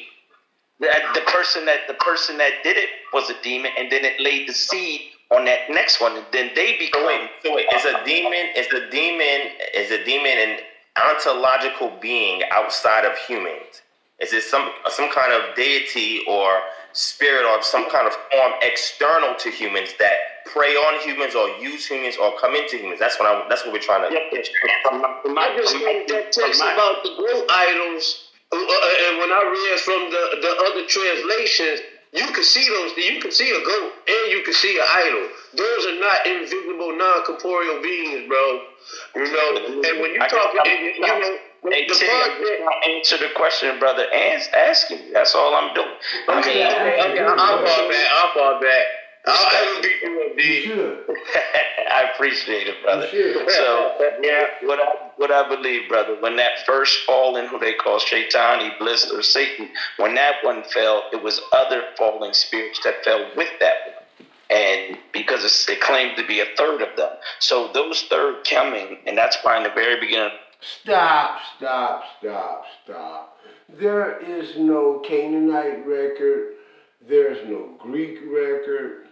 S9: that the person that the person that did it was a demon and then it laid the seed on that next one and then they become
S5: So wait, so wait, is a demon is a demon is a demon an ontological being outside of humans? Is it some some kind of deity or spirit or some kind of form external to humans that prey on humans or use humans or come into humans? That's what I that's what we're trying to get your
S9: from my, from my,
S6: I just
S9: from
S6: read that text
S9: from
S6: about the goat idols, uh, uh, and when I read from the, the other translations, you can see those. You can see a goat and you can see an idol. Those are not invisible, non-corporeal beings, bro. You know, and when you
S9: I
S6: talk,
S9: can-
S6: you know,
S9: Hey,
S6: the
S9: Terry,
S6: part
S9: I'm
S6: that.
S9: answer the question, brother. Ask, asking. That's all I'm doing. I
S6: Okay,
S9: mean,
S6: okay, okay, I'm fall back. I'll fall back. I'll, I'll beat you up,
S1: You
S6: D.
S1: should.
S9: I appreciate it, brother. So, yeah, what I what I believe, brother, when that first fallen, who they call Shaitan, Iblis, or Satan, when that one fell, it was other falling spirits that fell with that one. And because it's, it claimed to be a third of them. So those third coming, and that's why in the very beginning,
S1: Stop, stop, stop, stop. There is no Canaanite record. There's no Greek record.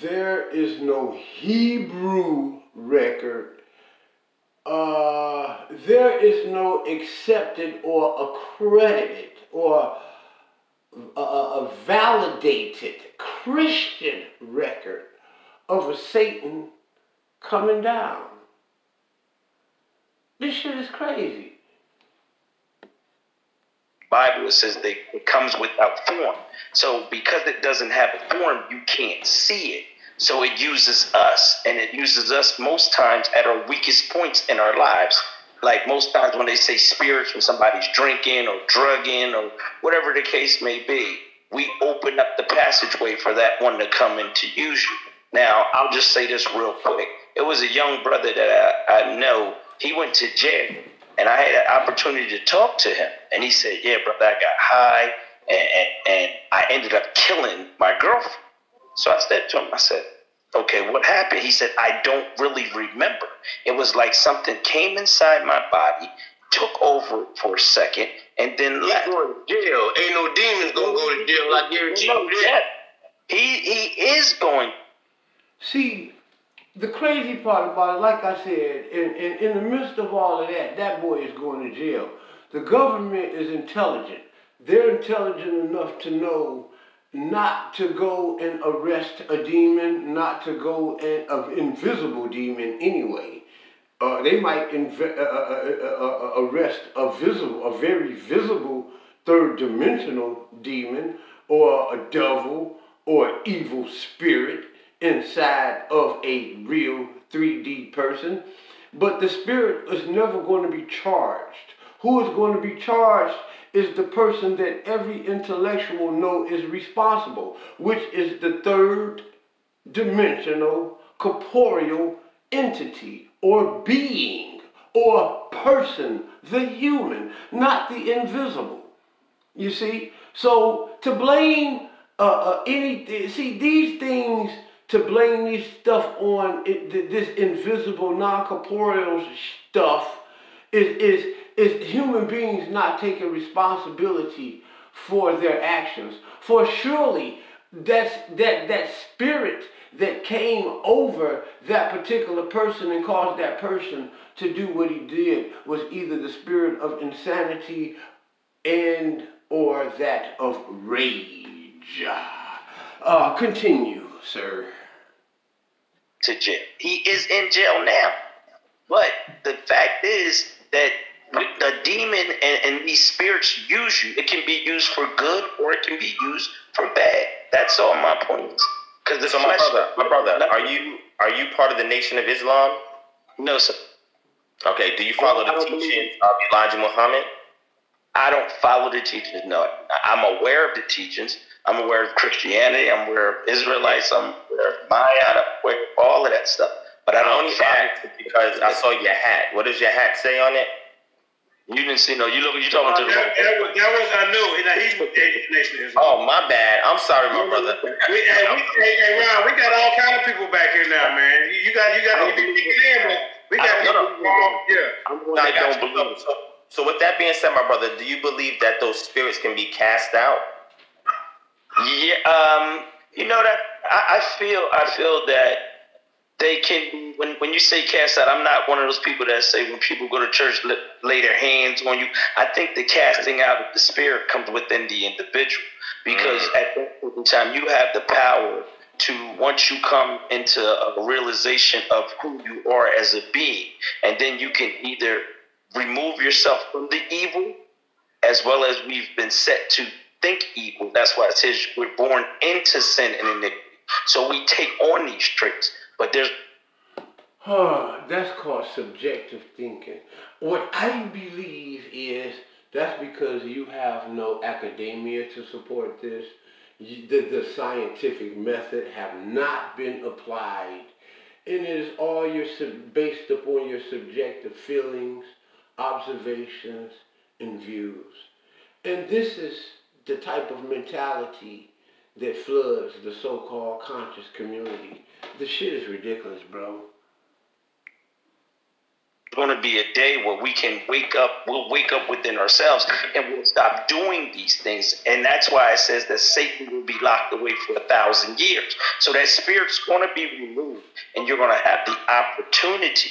S1: There is no Hebrew record. Uh, there is no accepted or accredited or a, a validated Christian record of a Satan coming down. This shit is crazy.
S9: Bible says that it comes without form. So because it doesn't have a form, you can't see it. So it uses us, and it uses us most times at our weakest points in our lives. Like most times when they say spirits, when somebody's drinking or drugging or whatever the case may be, we open up the passageway for that one to come in to use you. Now, I'll just say this real quick. It was a young brother that I, I know. He went to jail and I had an opportunity to talk to him. And he said, Yeah, brother, I got high and, and, and I ended up killing my girlfriend. So I said to him, I said, Okay, what happened? He said, I don't really remember. It was like something came inside my body, took over for a second, and then
S6: He's
S9: left.
S6: going to jail. Ain't no demons gonna go to jail. I guarantee you that.
S9: yeah. He he is going
S1: See, the crazy part about it, like I said, in, in, in the midst of all of that, that boy is going to jail. The government is intelligent. They're intelligent enough to know not to go and arrest a demon, not to go and an invisible demon anyway. Uh, they might uh, uh, uh, uh, arrest a visible, a very visible third dimensional demon or a devil or an evil spirit inside of a real 3D person. But the spirit is never going to be charged. Who is going to be charged is the person that every intellectual know is responsible, which is the third dimensional corporeal entity or being or person, the human, not the invisible. You see? So to blame uh, uh, any, see, these things, to blame these stuff on it, this invisible, non corporeal stuff is, is, is human beings not taking responsibility for their actions. For surely that's, that, that spirit that came over that particular person and caused that person to do what he did was either the spirit of insanity and or that of rage. Uh, continue, sir.
S9: to jail. He is in jail now. But the fact is that the demon and, and these spirits use you. It can be used for good or it can be used for bad. That's all my point is. Because the
S5: So my brother, my brother, are you are you part of the Nation of Islam?
S9: No, sir.
S5: Okay. Do you follow
S9: I
S5: the teachings of Elijah Muhammad?
S9: I don't follow the teachings. No, I'm aware of the teachings. I'm aware of Christianity. I'm aware of Israelites. I'm aware of Maya. I'm aware of all of that stuff. But I
S5: I
S9: don't
S5: only
S9: follow.
S5: asked because I saw your hat. What does your hat say on it?
S9: You didn't see no. You look. You talking
S2: Uh,
S9: to
S2: that,
S9: the.
S2: that was, that was I knew. Now he's with the Nation of
S5: Oh, my bad. I'm sorry, my brother.
S2: We, hey, we, hey, hey, Ron, we got all kind of people back here now, man. You, you got, you got to be in, but we got
S5: I don't
S2: people wrong. Yeah.
S9: I'm one
S5: I
S9: that don't believe.
S5: So, so with that being said, my brother, do you believe that those spirits can be cast out?
S9: Yeah, um, you know that I, I feel I feel that they can when when you say cast out, I'm not one of those people that say when people go to church lay, lay their hands on you. I think the casting out of the spirit comes within the individual because at that point in time you have the power to once you come into a realization of who you are as a being, and then you can either remove yourself from the evil as well as we've been set to think evil. That's why it says we're born into sin and iniquity. So we take on these traits. But there's
S1: Huh, that's called subjective thinking. What I believe is that's because you have no academia to support this. The, the scientific method have not been applied. And it is all your sub- based upon your subjective feelings, observations, and views. And this is the type of mentality that floods the so-called conscious community. The shit is ridiculous, bro.
S9: going to be a day where we can wake up, we'll wake up within ourselves and we'll stop doing these things. And that's why it says that Satan will be locked away for a thousand years. So that spirit's going to be removed and you're going to have the opportunity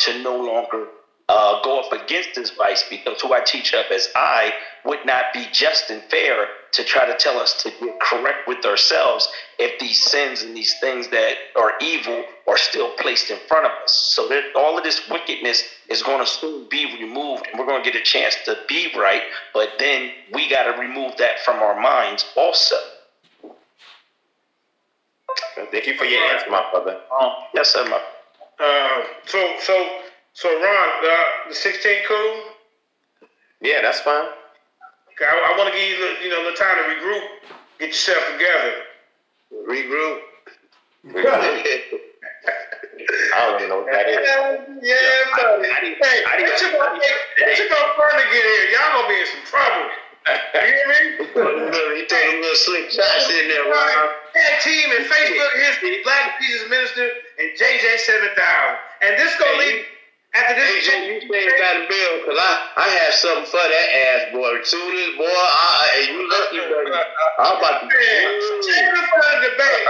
S9: to no longer uh, go up against this vice because who I teach up as I would not be just and fair to try to tell us to get correct with ourselves if these sins and these things that are evil are still placed in front of us. So that all of this wickedness is going to soon be removed and we're going to get a chance to be right, but then we got to remove that from our minds also.
S5: Thank you for your answer, my brother.
S9: Um, yes, sir, my.
S2: Uh, so so so Ron, uh, the 16 cool.
S5: Yeah, that's fine.
S2: Okay, I, I want to give you the- you know the time to regroup, get yourself together.
S6: Regroup.
S5: I don't even know what that is.
S2: Yeah, buddy.
S5: I didn't-
S2: hey,
S5: I didn't-
S2: took our- it took our fun to get here. Y'all gonna be in some trouble. You hear me?
S6: he threw them little slick shots in there, Ron.
S2: Tag team in Facebook history, Black Jesus Minister and JJ 7000. And this gonna leave after this.
S6: You stay by the bell because I, I have something for that ass boy. Soon as boy, I, I, you lucky, buddy. I'm about to.
S2: Man, save it for the debate.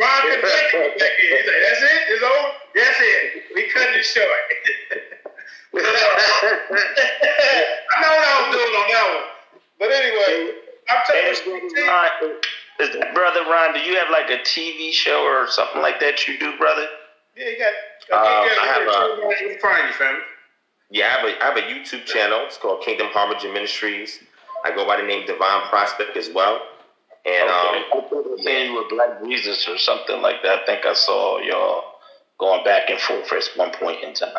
S2: Ron can back it back in. He's like, that's it? It's over? That's it. We cutting it short. Uh, I know what I was doing on that one. But anyway, I'm telling you,
S9: is that brother Ron, do you have like a TV show or something like that you do, brother?
S2: Yeah, you got. Okay,
S5: I have a-
S2: You can find you, family.
S5: Yeah, I have a I have a YouTube channel. It's called Kingdom Harbinger Ministries. I go by the name Divine Prospect as well. And um,
S9: saying you were Black Jesus or something like that. I think I saw y'all going back and forth at one point in time.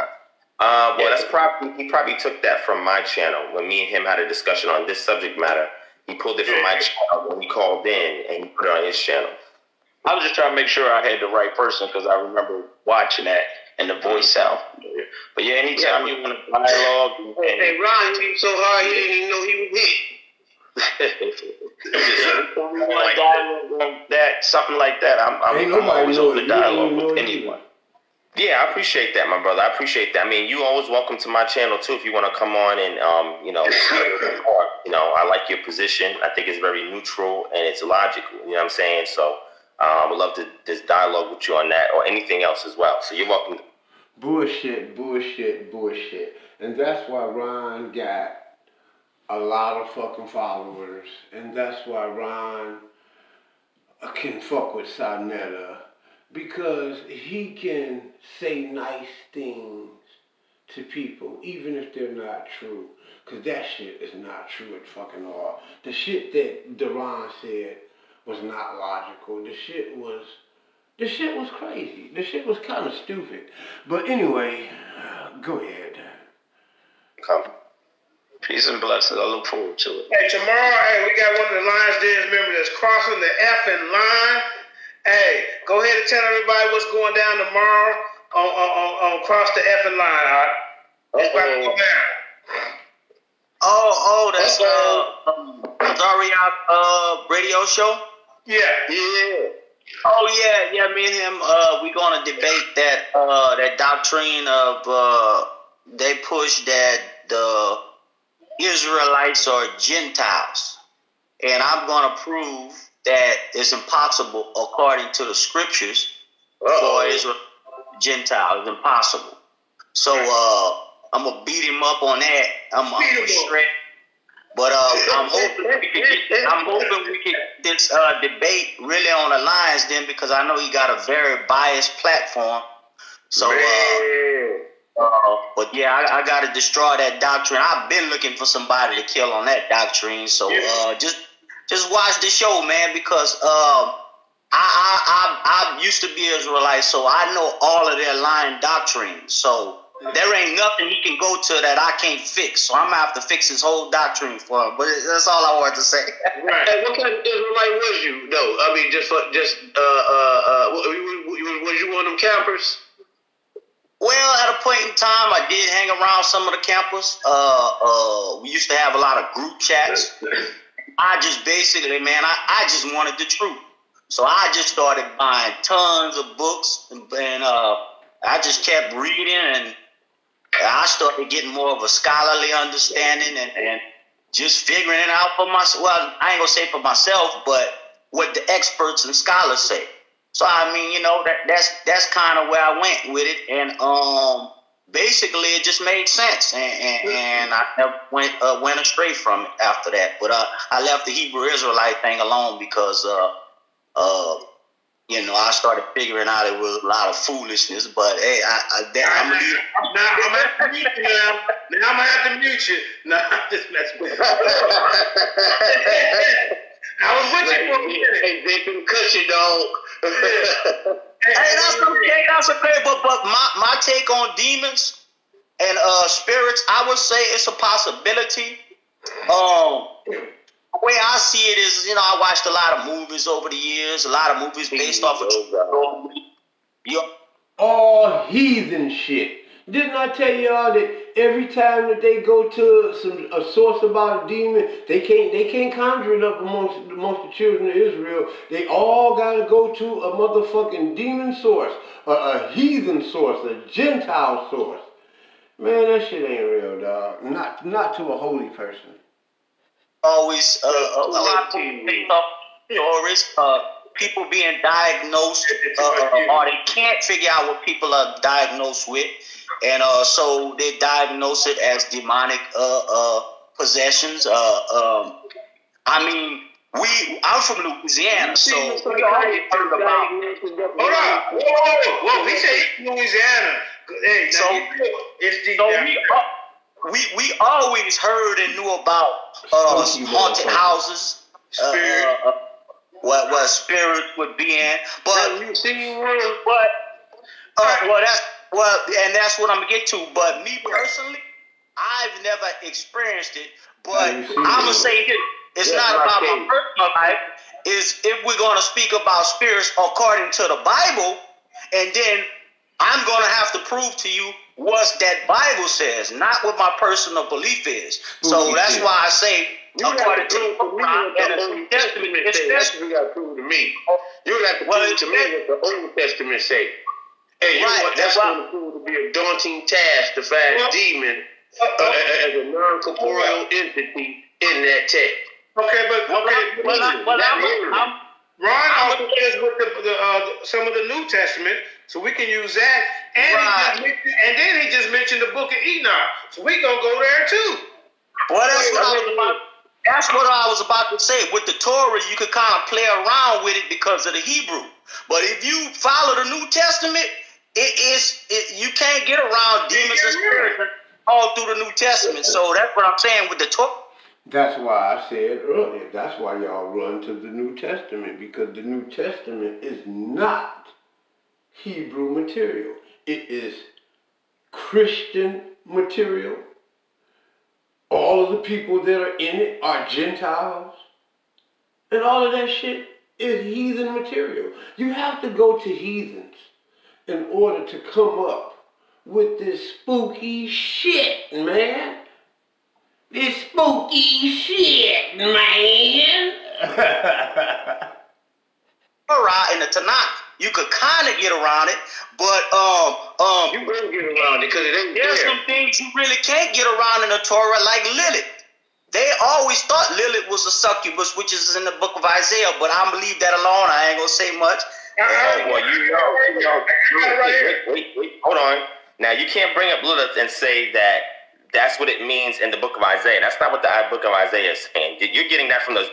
S5: Uh, well, that's probably he probably took that from my channel when me and him had a discussion on this subject matter. He pulled it from my channel when he called in, and he put it on his channel.
S9: I was just trying to make sure I had the right person because I remember watching that and the voice sound familiar. But yeah, anytime you want to dialogue, and,
S6: Hey, hey, Ron hit him so hard he didn't even know he was hit.
S9: anytime you want dialogue on that, something like that, I'm, I'm,
S1: Ain't
S9: I'm always open to dialogue with anyone.
S5: Yeah, I appreciate that, my brother. I appreciate that. I mean, you always welcome to my channel too if you want to come on and um, you know, you know, I like your position. I think it's very neutral and it's logical. You know what I'm saying? So Um, I would love to just dialogue with you on that or anything else as well. So you're welcome.
S1: Bullshit, bullshit, bullshit. And that's why Ron got a lot of fucking followers. And that's why Ron can fuck with Sarnetta. Because he can say nice things to people, even if they're not true. Because that shit is not true at fucking all. The shit that Deron said was not logical. The shit was the shit was crazy. The shit was kind of stupid. But anyway, go ahead.
S5: Come.
S9: Peace and blessings. I look forward to it.
S2: Hey, tomorrow, hey, we got one of the Lions Den members that's crossing the effing line. Hey, go ahead and tell everybody what's going down tomorrow on on, on, on cross the effing line. All right? It's about to go down.
S8: Oh, oh, that's uh, um, Zariak uh radio show.
S2: Yeah.
S6: Yeah.
S8: Oh yeah, yeah. Me and him, uh, we gonna debate that uh that doctrine of uh they push that the Israelites are Gentiles, and I'm gonna prove that it's impossible according to the scriptures for Israel Gentile. It's impossible. So uh, I'm gonna beat him up on that. I'm, I'm gonna shred. But uh, I'm hoping we could get, I'm hoping we could this uh, debate really on the lines then because I know he got a very biased platform. So, uh, uh, but yeah, I, I got to destroy that doctrine. I've been looking for somebody to kill on that doctrine. So uh, just just watch the show, man, because um, I, I I I used to be Israelite, so I know all of their lying doctrines. So there ain't nothing he can go to that I can't fix. So I'm gonna have to fix his whole doctrine for him. But that's all I wanted to say.
S2: Right.
S6: Hey, what kind of Israelite was you? No, I mean just just uh uh uh. wa- wa- wa- Was you one of them campers?
S8: Well, at a point in time, I did hang around some of the campers. Uh, uh, we used to have a lot of group chats. I just basically, man, I, I just wanted the truth. So I just started buying tons of books, and, and uh, I just kept reading, and I started getting more of a scholarly understanding and, and just figuring it out for myself. Well, I ain't gonna say for myself, but what the experts and scholars say. So I mean, you know, that that's that's kind of where I went with it, and um, basically it just made sense, and, and, and I never went uh, went astray from it after that. But uh, I left the Hebrew Israelite thing alone because uh, uh, you know, I started figuring out it was a lot of foolishness. But hey, I, I I'm
S2: now, now I'm gonna have to mute you. Now, now I'm gonna have to mute you. No, I'm just messing with you. I was with you for a minute.
S6: Hey, they can cut you, dog.
S8: Hey, that's okay. That's okay. But but my, my take on demons and uh spirits, I would say it's a possibility. Um, the way I see it is, you know, I watched a lot of movies over the years, a lot of movies based off of. You know,
S1: all heathen shit. Didn't I tell y'all that every time that they go to some a source about a demon, they can't they can't conjure it up amongst amongst the children of Israel. They all gotta go to a motherfucking demon source, a, a heathen source, a Gentile source. Man, that shit ain't real, dog. Not not to a holy person.
S8: Always uh, a lot of people think of stories, uh, people being diagnosed, uh, uh, or they can't figure out what people are diagnosed with, and uh, so they diagnose it as demonic uh, uh, possessions. Uh, um, I mean, we I'm from Louisiana, so we already heard about.
S2: Hold on. Whoa, whoa, whoa, whoa. He said Louisiana. Hey,
S8: So-
S2: it's the
S8: So we, uh, we we always heard and knew about uh, haunted houses, uh,
S2: Spirit.
S8: uh, uh, what what spirit would be in, but
S6: you see,
S8: but uh, well that's well and that's what I'm gonna get to. But me personally, I've never experienced it. But
S1: Have you seen
S8: I'm gonna say it, it's
S6: Yeah,
S8: not about my personal life. Is if we're gonna speak about spirits according to the Bible, and then I'm gonna have to prove to you what that Bible says, not what my personal belief is. so that's
S1: shit.
S8: why I say
S6: You got
S8: according
S6: to
S8: to
S6: prove
S8: the
S6: to me
S8: Quran
S6: what
S8: and
S6: the
S8: the
S6: Old
S8: New Testament,
S6: Testament say. That's
S8: especially
S6: what you got to prove to me. You got to
S8: Well,
S6: prove to me
S8: it's-
S6: what the Old Testament say. And you
S8: Right,
S6: know what? That's
S8: that's why-
S6: going to prove to be a daunting task to find
S2: Well-
S6: demon uh, as a non-corporeal entity in that text.
S2: Okay, but
S8: well,
S2: okay,
S8: I, well, I, well,
S6: Not
S8: I'm,
S6: really.
S8: I'm,
S2: Ron
S8: I'm
S2: also says with the, the uh, some of the New Testament, so we can use that. And
S8: Right.
S2: he mentioned, and then he just mentioned the Book of Enoch, so we gonna go there too.
S8: Well, that's what I was about. That's what I was about to say. With the Torah, you could kind of play around with it because of the Hebrew. But if you follow the New Testament, it is it, you can't get around demons and spirits all through the New Testament. So that's what I'm saying with the Torah.
S1: That's why I said earlier. That's why y'all run to the New Testament because the New Testament is not Hebrew material. It is Christian material. All of the people that are in it are Gentiles. And all of that shit is heathen material. You have to go to heathens in order to come up with this spooky shit, man. This spooky shit, man.
S8: Torah and the Tanakh, you could kind of get around it, but um um
S6: You will get around it because it ain't
S8: There's
S6: there.
S8: some things you really can't get around in the Torah, like Lilith. They always thought Lilith was a succubus, which is in the book of Isaiah, but I'm leave that alone. I ain't gonna say much.
S5: Oh, well, you know, you know.
S2: I got it right here.
S5: Wait, wait, wait, hold on. Now, you can't bring up Lilith and say that that's what it means in the book of Isaiah. That's not what the book of Isaiah is saying. You're getting that from the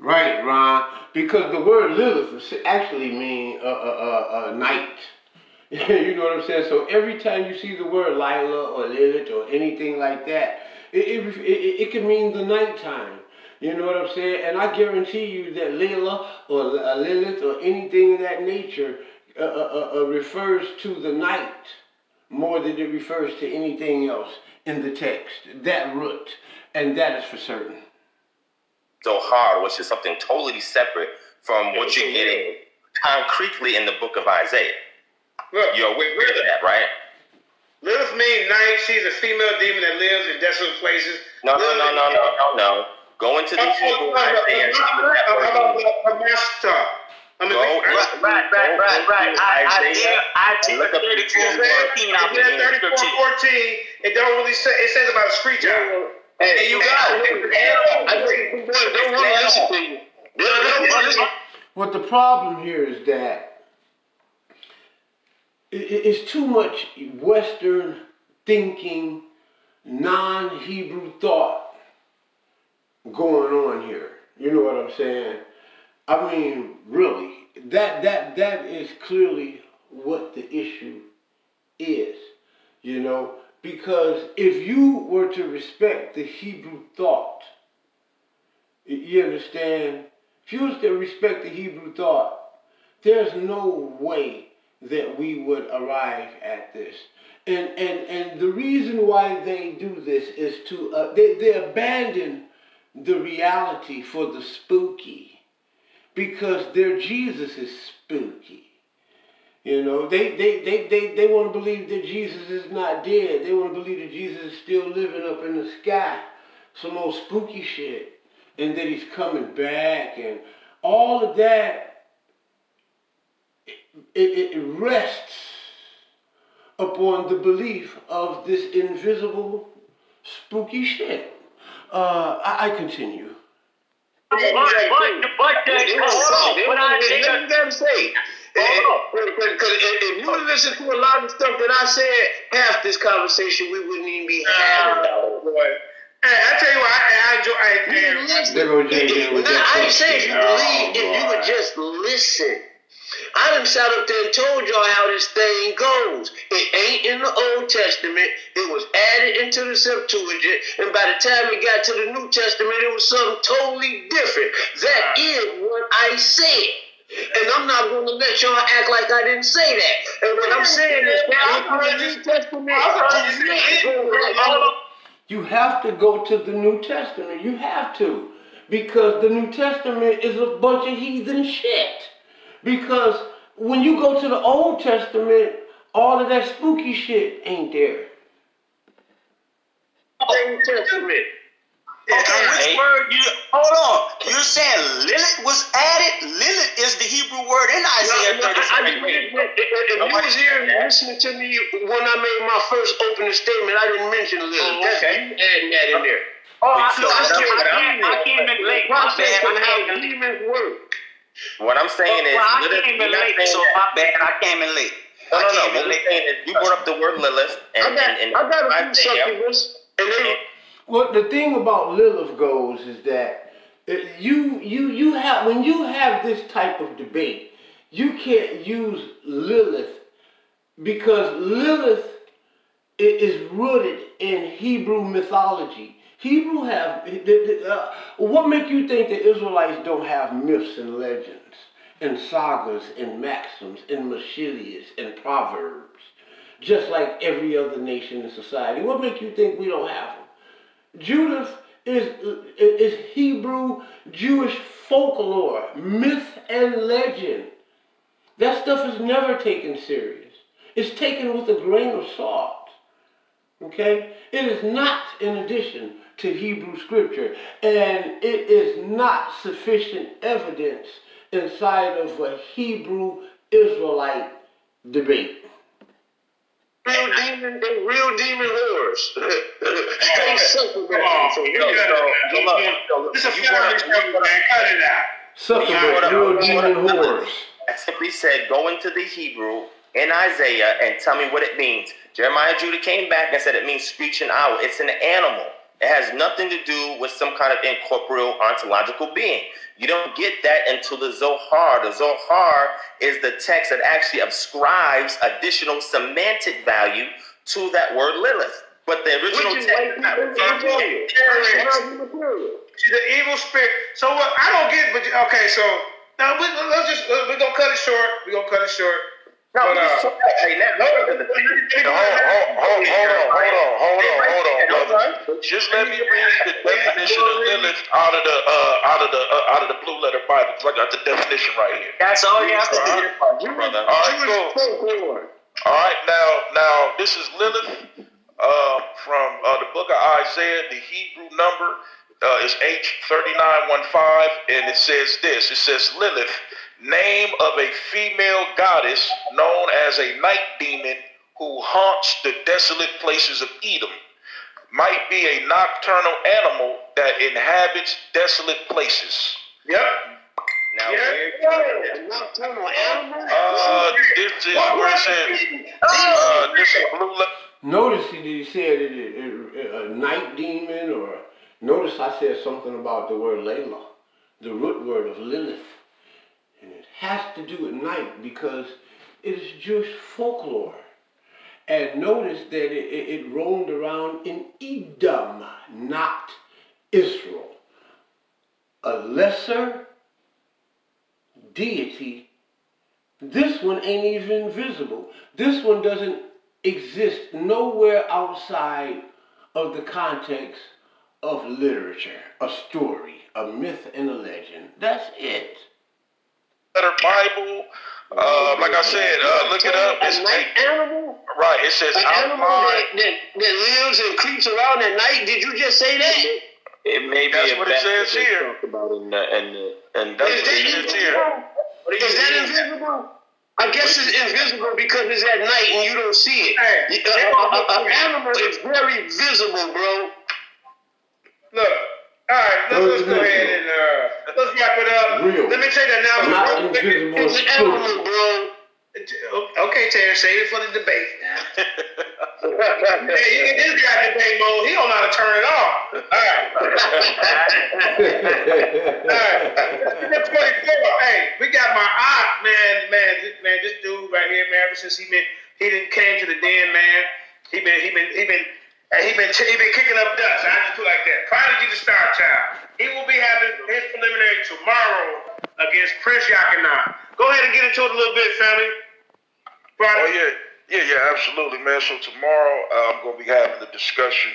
S1: Right, Ron. Because the word Lilith actually mean a uh, uh, uh, night. you know what I'm saying? So every time you see the word Lila or Lilith or anything like that, it, it, it, it can mean the nighttime. You know what I'm saying? And I guarantee you that Lila or uh, Lilith or anything of that nature uh, uh, uh, refers to the night more than it refers to anything else in the text. That root. And that is for certain.
S5: Zohar, which is something totally separate from what you're getting concretely in the book of Isaiah.
S2: Look,
S5: You're aware of that, right?
S2: Lilith means night. She's a female demon that lives in desolate places.
S5: No, no, no, no, no, no, no. Go into the Hebrew Isaiah. and see what that
S2: how
S5: word
S2: about
S5: means.
S2: the master? I mean,
S5: Go,
S8: Right, right, right, right, right. I, I
S5: Isaiah,
S8: dare, I dare
S5: look up
S8: 34
S5: the
S8: 14 out
S2: Isaiah
S8: the
S2: 34,
S8: scripture.
S2: 14, it don't really say, it says about a screech owl.
S6: Hey,
S8: you got it.
S6: I don't want to listen to you. They don't want to listen.
S1: What the problem here is that it, it- it's too much Western thinking, non-Hebrew thought going on here. You know what I'm saying? I mean, really, that that that is clearly what the issue is. You know, because if you were to respect the Hebrew thought, you understand? If you was to respect the Hebrew thought, there's no way that we would arrive at this. And and and the reason why they do this is to uh, they they abandon the reality for the spooky because their Jesus is spooky. You know, they they, they, they, they want to believe that Jesus is not dead. They want to believe that Jesus is still living up in the sky. Some old spooky shit. And that he's coming back and all of that it, it, it rests upon the belief of this invisible spooky shit. Uh, I, I continue.
S8: But, but, but, uh, on. But I
S6: They
S8: think
S6: don't gotta say. Because if you would listen to a lot of the stuff that I said, half this conversation we wouldn't even be having.
S2: Hey, I tell you what, I, I enjoy, I, I,
S1: There go JJ with
S6: Nah,
S1: that
S6: I ain't saying if you
S1: Oh,
S6: believe, if you would just listen. I done sat up there and told y'all how this thing goes. It ain't in the Old Testament. It was added into the Septuagint, and by the time it got to the New Testament, it was something totally different. That is what I said. And I'm not going to let y'all act like I didn't say that. And what I'm saying is,
S2: I've
S6: in the
S2: you-
S6: New Testament,
S2: I've heard you
S6: do
S2: say
S6: not
S2: it.
S6: go back.
S8: Hold on.
S1: You have to go to the New Testament. You have to. Because the New Testament is a bunch of heathen shit. Because when you go to the Old Testament, all of that spooky shit ain't there.
S6: Old Testament.
S8: Okay, which
S9: Hey.
S8: word you hold on? You're saying Lilith was added? Lilith is the Hebrew word in Isaiah
S6: No, no, I- I
S8: 33.
S6: if if you was here listening to me when I made my first opening statement, I didn't mention Lilith.
S8: Oh,
S6: That's
S8: okay.
S6: you adding that in there.
S8: Oh, I,
S5: So
S8: I,
S5: what I'm-
S8: came, I, came, I came in late. My
S6: Process
S8: bad.
S6: and
S8: I
S6: how
S8: came in late.
S6: demons work.
S5: What I'm saying is,
S8: Well, I
S5: Lilith-
S8: came in late, so
S5: that-
S8: my bad. I came in late.
S5: No,
S8: I
S5: no,
S8: came
S5: no. What we're saying is, you brought up the word Lilith, and,
S6: I got,
S5: and, and
S6: I got a few
S5: Isaiah,
S6: and they,
S1: Well, the thing about Lilith goes is that uh, you you you have when you have this type of debate, you can't use Lilith because Lilith is rooted in Hebrew mythology. Hebrew have uh, what make you think the Israelites don't have myths and legends and sagas and maxims and Mashilius and proverbs, just like every other nation in society? What make you think we don't have? Judith is, is Hebrew Jewish folklore, myth and legend. That stuff is never taken serious. It's taken with a grain of salt. Okay? It is not in addition to Hebrew scripture, and it is not sufficient evidence inside of a Hebrew Israelite debate.
S6: Real demon, they real demon whores. they succubus.
S2: Come on,
S6: So,
S2: you
S6: yo,
S2: got it,
S5: so,
S2: man.
S5: look, so
S2: This is a
S5: you
S2: family show, man. Cut it out.
S1: Succubus, real
S5: you brought up
S1: demon
S5: Lilith.
S1: whores.
S5: I simply said, go into the Hebrew in Isaiah and tell me what it means. Jeremiah Judah came back and said it means screeching owl. It's an animal. It has nothing to do with some kind of incorporeal ontological being. You don't get that until the Zohar. The Zohar is the text that actually ascribes additional semantic value to that word Lilith. But the original text
S6: white
S5: is not referring to
S6: material.
S5: it.
S6: White material.
S2: She's the evil spirit. So what? I don't get, but okay. So now we, let's just we're gonna cut it short. We're gonna cut it short.
S5: No,
S2: But,
S5: we just
S2: uh,
S5: talk about it. Now,
S2: no,
S5: the- the-
S2: let me- let me-
S4: Hold, hold, hold, hold on, hold on, hold on, hold on, brother. Just let me read the definition of Lilith out of the uh, out of the uh, out of the Blue Letter Bible. 'cause I got the definition right here.
S8: That's all you have to do.
S5: Alright, brother.
S4: All right, cool. All right, now, now this is Lilith uh, from uh, the book of Isaiah. The Hebrew number uh, is H thirty nine one five, and it says this. It says Lilith, Name of a female goddess known as a night demon who haunts the desolate places of Edom. Might be a nocturnal animal that inhabits desolate places.
S2: Yep.
S5: Now,
S2: Yeah.
S5: where,
S6: Nocturnal animal?
S4: Uh, this is where it says, uh, this is blue. Le-
S1: Notice he, he said it, it, it, a night demon, or notice I said something about the word Layla, the root word of Lilith. Has to do at night because it is Jewish folklore. And notice that it, it roamed around in Edom, not Israel. A lesser deity. This one ain't even visible. This one doesn't exist nowhere outside of the context of literature, a story, a myth, and a legend. That's it.
S4: Letter Bible. Uh, like I said, uh, look it up. It's
S6: A night animal?
S4: right. It says
S6: An animal that, that, that lives and creeps around at night? Did you just say that?
S9: It may be
S4: That's
S9: a
S4: what it says
S9: that
S4: here.
S9: talk about in the in the and
S4: That's
S6: Is that invisible? Is that invisible? I guess it's invisible because it's at night and you don't see it.
S2: Hey,
S6: An animal is very visible, bro.
S2: Look, all right, let's, let's go ahead and uh, let's wrap it up.
S1: Real.
S2: Let me take the announcement.
S1: Not
S2: real quick.
S1: invisible
S6: It's an
S1: spiritual.
S6: animal, bro.
S2: Okay, Terry, save it for the debate. Yeah, you get this guy debate mode. He don't know how to turn it off. All right. All right. Number 24. Hey, we got my aunt, man, man, this, man, this dude right here, man, ever since he been he didn't came to the den, man. He been he been he been uh, he been kicking up dust. I just put like that. Prodigy the Star Child. He will be having his preliminary tomorrow against Prince Yakina. Go ahead and get into it a little bit, family.
S4: Oh yeah, yeah, yeah, absolutely, man. So tomorrow uh, I'm gonna be having the discussion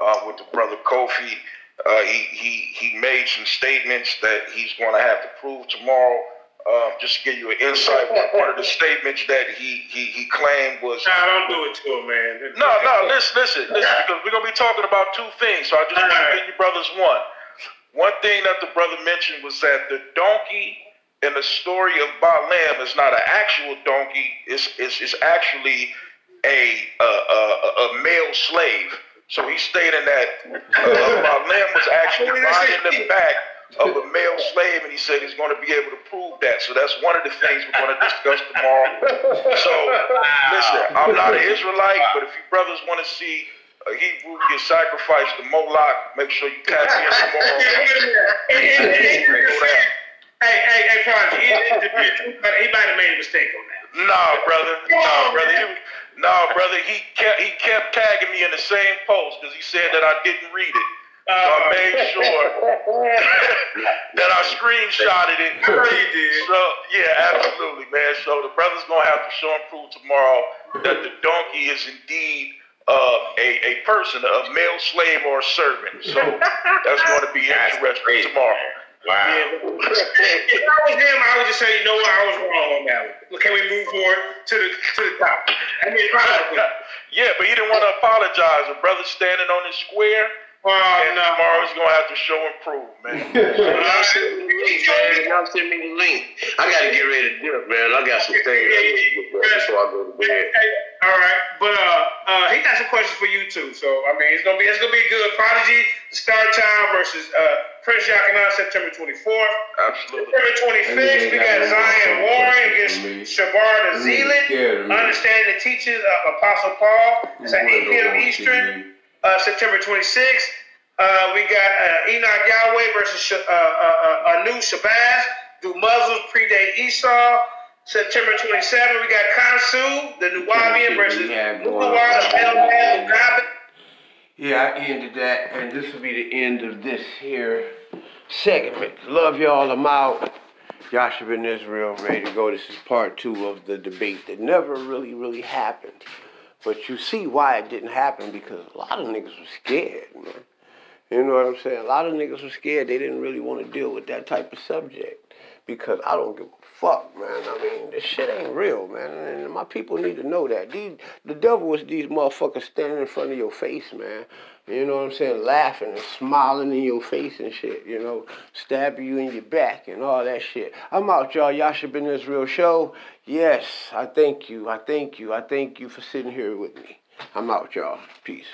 S4: uh, with the brother Kofi. Uh, he he he made some statements that he's going to have to prove tomorrow. Um, just to give you an insight, one, one of the statements that he he, he claimed was
S2: Nah, don't do it to him, man.
S4: no, no. Listen, listen, listen. Because we're gonna be talking about two things, so I just want to give you brothers one. One thing that the brother mentioned was that the donkey in the story of Balaam is not an actual donkey. It's it's, it's actually a, a, a a male slave. So he's stating that uh, Balaam was actually riding the back of a male slave, and he said he's going to be able to prove that. So that's one of the things we're going to discuss tomorrow. So listen, I'm not an Israelite, but if you brothers want to see a Hebrew get sacrificed to Moloch, make sure you tap in tomorrow.
S2: Hey, hey, hey, Prodigy, he, he, he might have made a mistake on that.
S4: Nah, brother. Nah, brother. He, nah, brother. He kept he kept tagging me in the same post because he said that I didn't read it. So I made sure that I screenshotted it.
S2: I know you did.
S4: So yeah, absolutely, man. So the brother's gonna have to show and prove tomorrow that the donkey is indeed uh, a a person, a male slave or a servant. So that's going to be
S5: That's
S4: interesting
S5: crazy,
S4: tomorrow.
S5: Wow.
S2: If I was him, I would just say, you know what, I was wrong on that one. Can we move forward to the to the top? I mean.
S4: Yeah, but he didn't want to apologize. A brother standing on his square.
S2: Oh
S4: And
S2: no.
S4: tomorrow he's gonna have to show and prove, man.
S6: Y'all send me the link, man. Y'all send me the link. I gotta get ready to dip, man. I got some things I need to get done before I go to bed.
S2: Hey, all right, but uh, uh, he got some questions for you too. So I mean, it's gonna be it's gonna be good. Prodigy, Star Child versus uh, Prince Yakina, September twenty fourth.
S4: Absolutely.
S2: September twenty fifth, we got Zion Warren against Shabar the Zealot. Understanding the teachings of Apostle Paul. It's at eight p.m. Eastern. Uh, September 26th, uh, we got uh, Enoch Yahweh versus Sh- uh, uh, uh, Anu Shabazz. Do Muslims predate Esau? September 27th, we got Kansu, the Nuwaubian versus Mugabe.
S1: Yeah, I ended that, and this will be the end of this here segment. Love y'all. I'm out. Joshua in Israel, ready to go. This is part two of the debate that never really, really happened. But you see why it didn't happen because a lot of niggas were scared, man. You know what I'm saying? A lot of niggas were scared. They didn't really want to deal with that type of subject because I don't give a fuck, man. I mean, this shit ain't real, man. And my people need to know that. These, the devil is these motherfuckers standing in front of your face, man. You know what I'm saying? Laughing and smiling in your face and shit, you know, stabbing you in your back and all that shit. I'm out, y'all. Y'all should been in this real show. Yes, I thank you. I thank you. I thank you for sitting here with me. I'm out, y'all. Peace.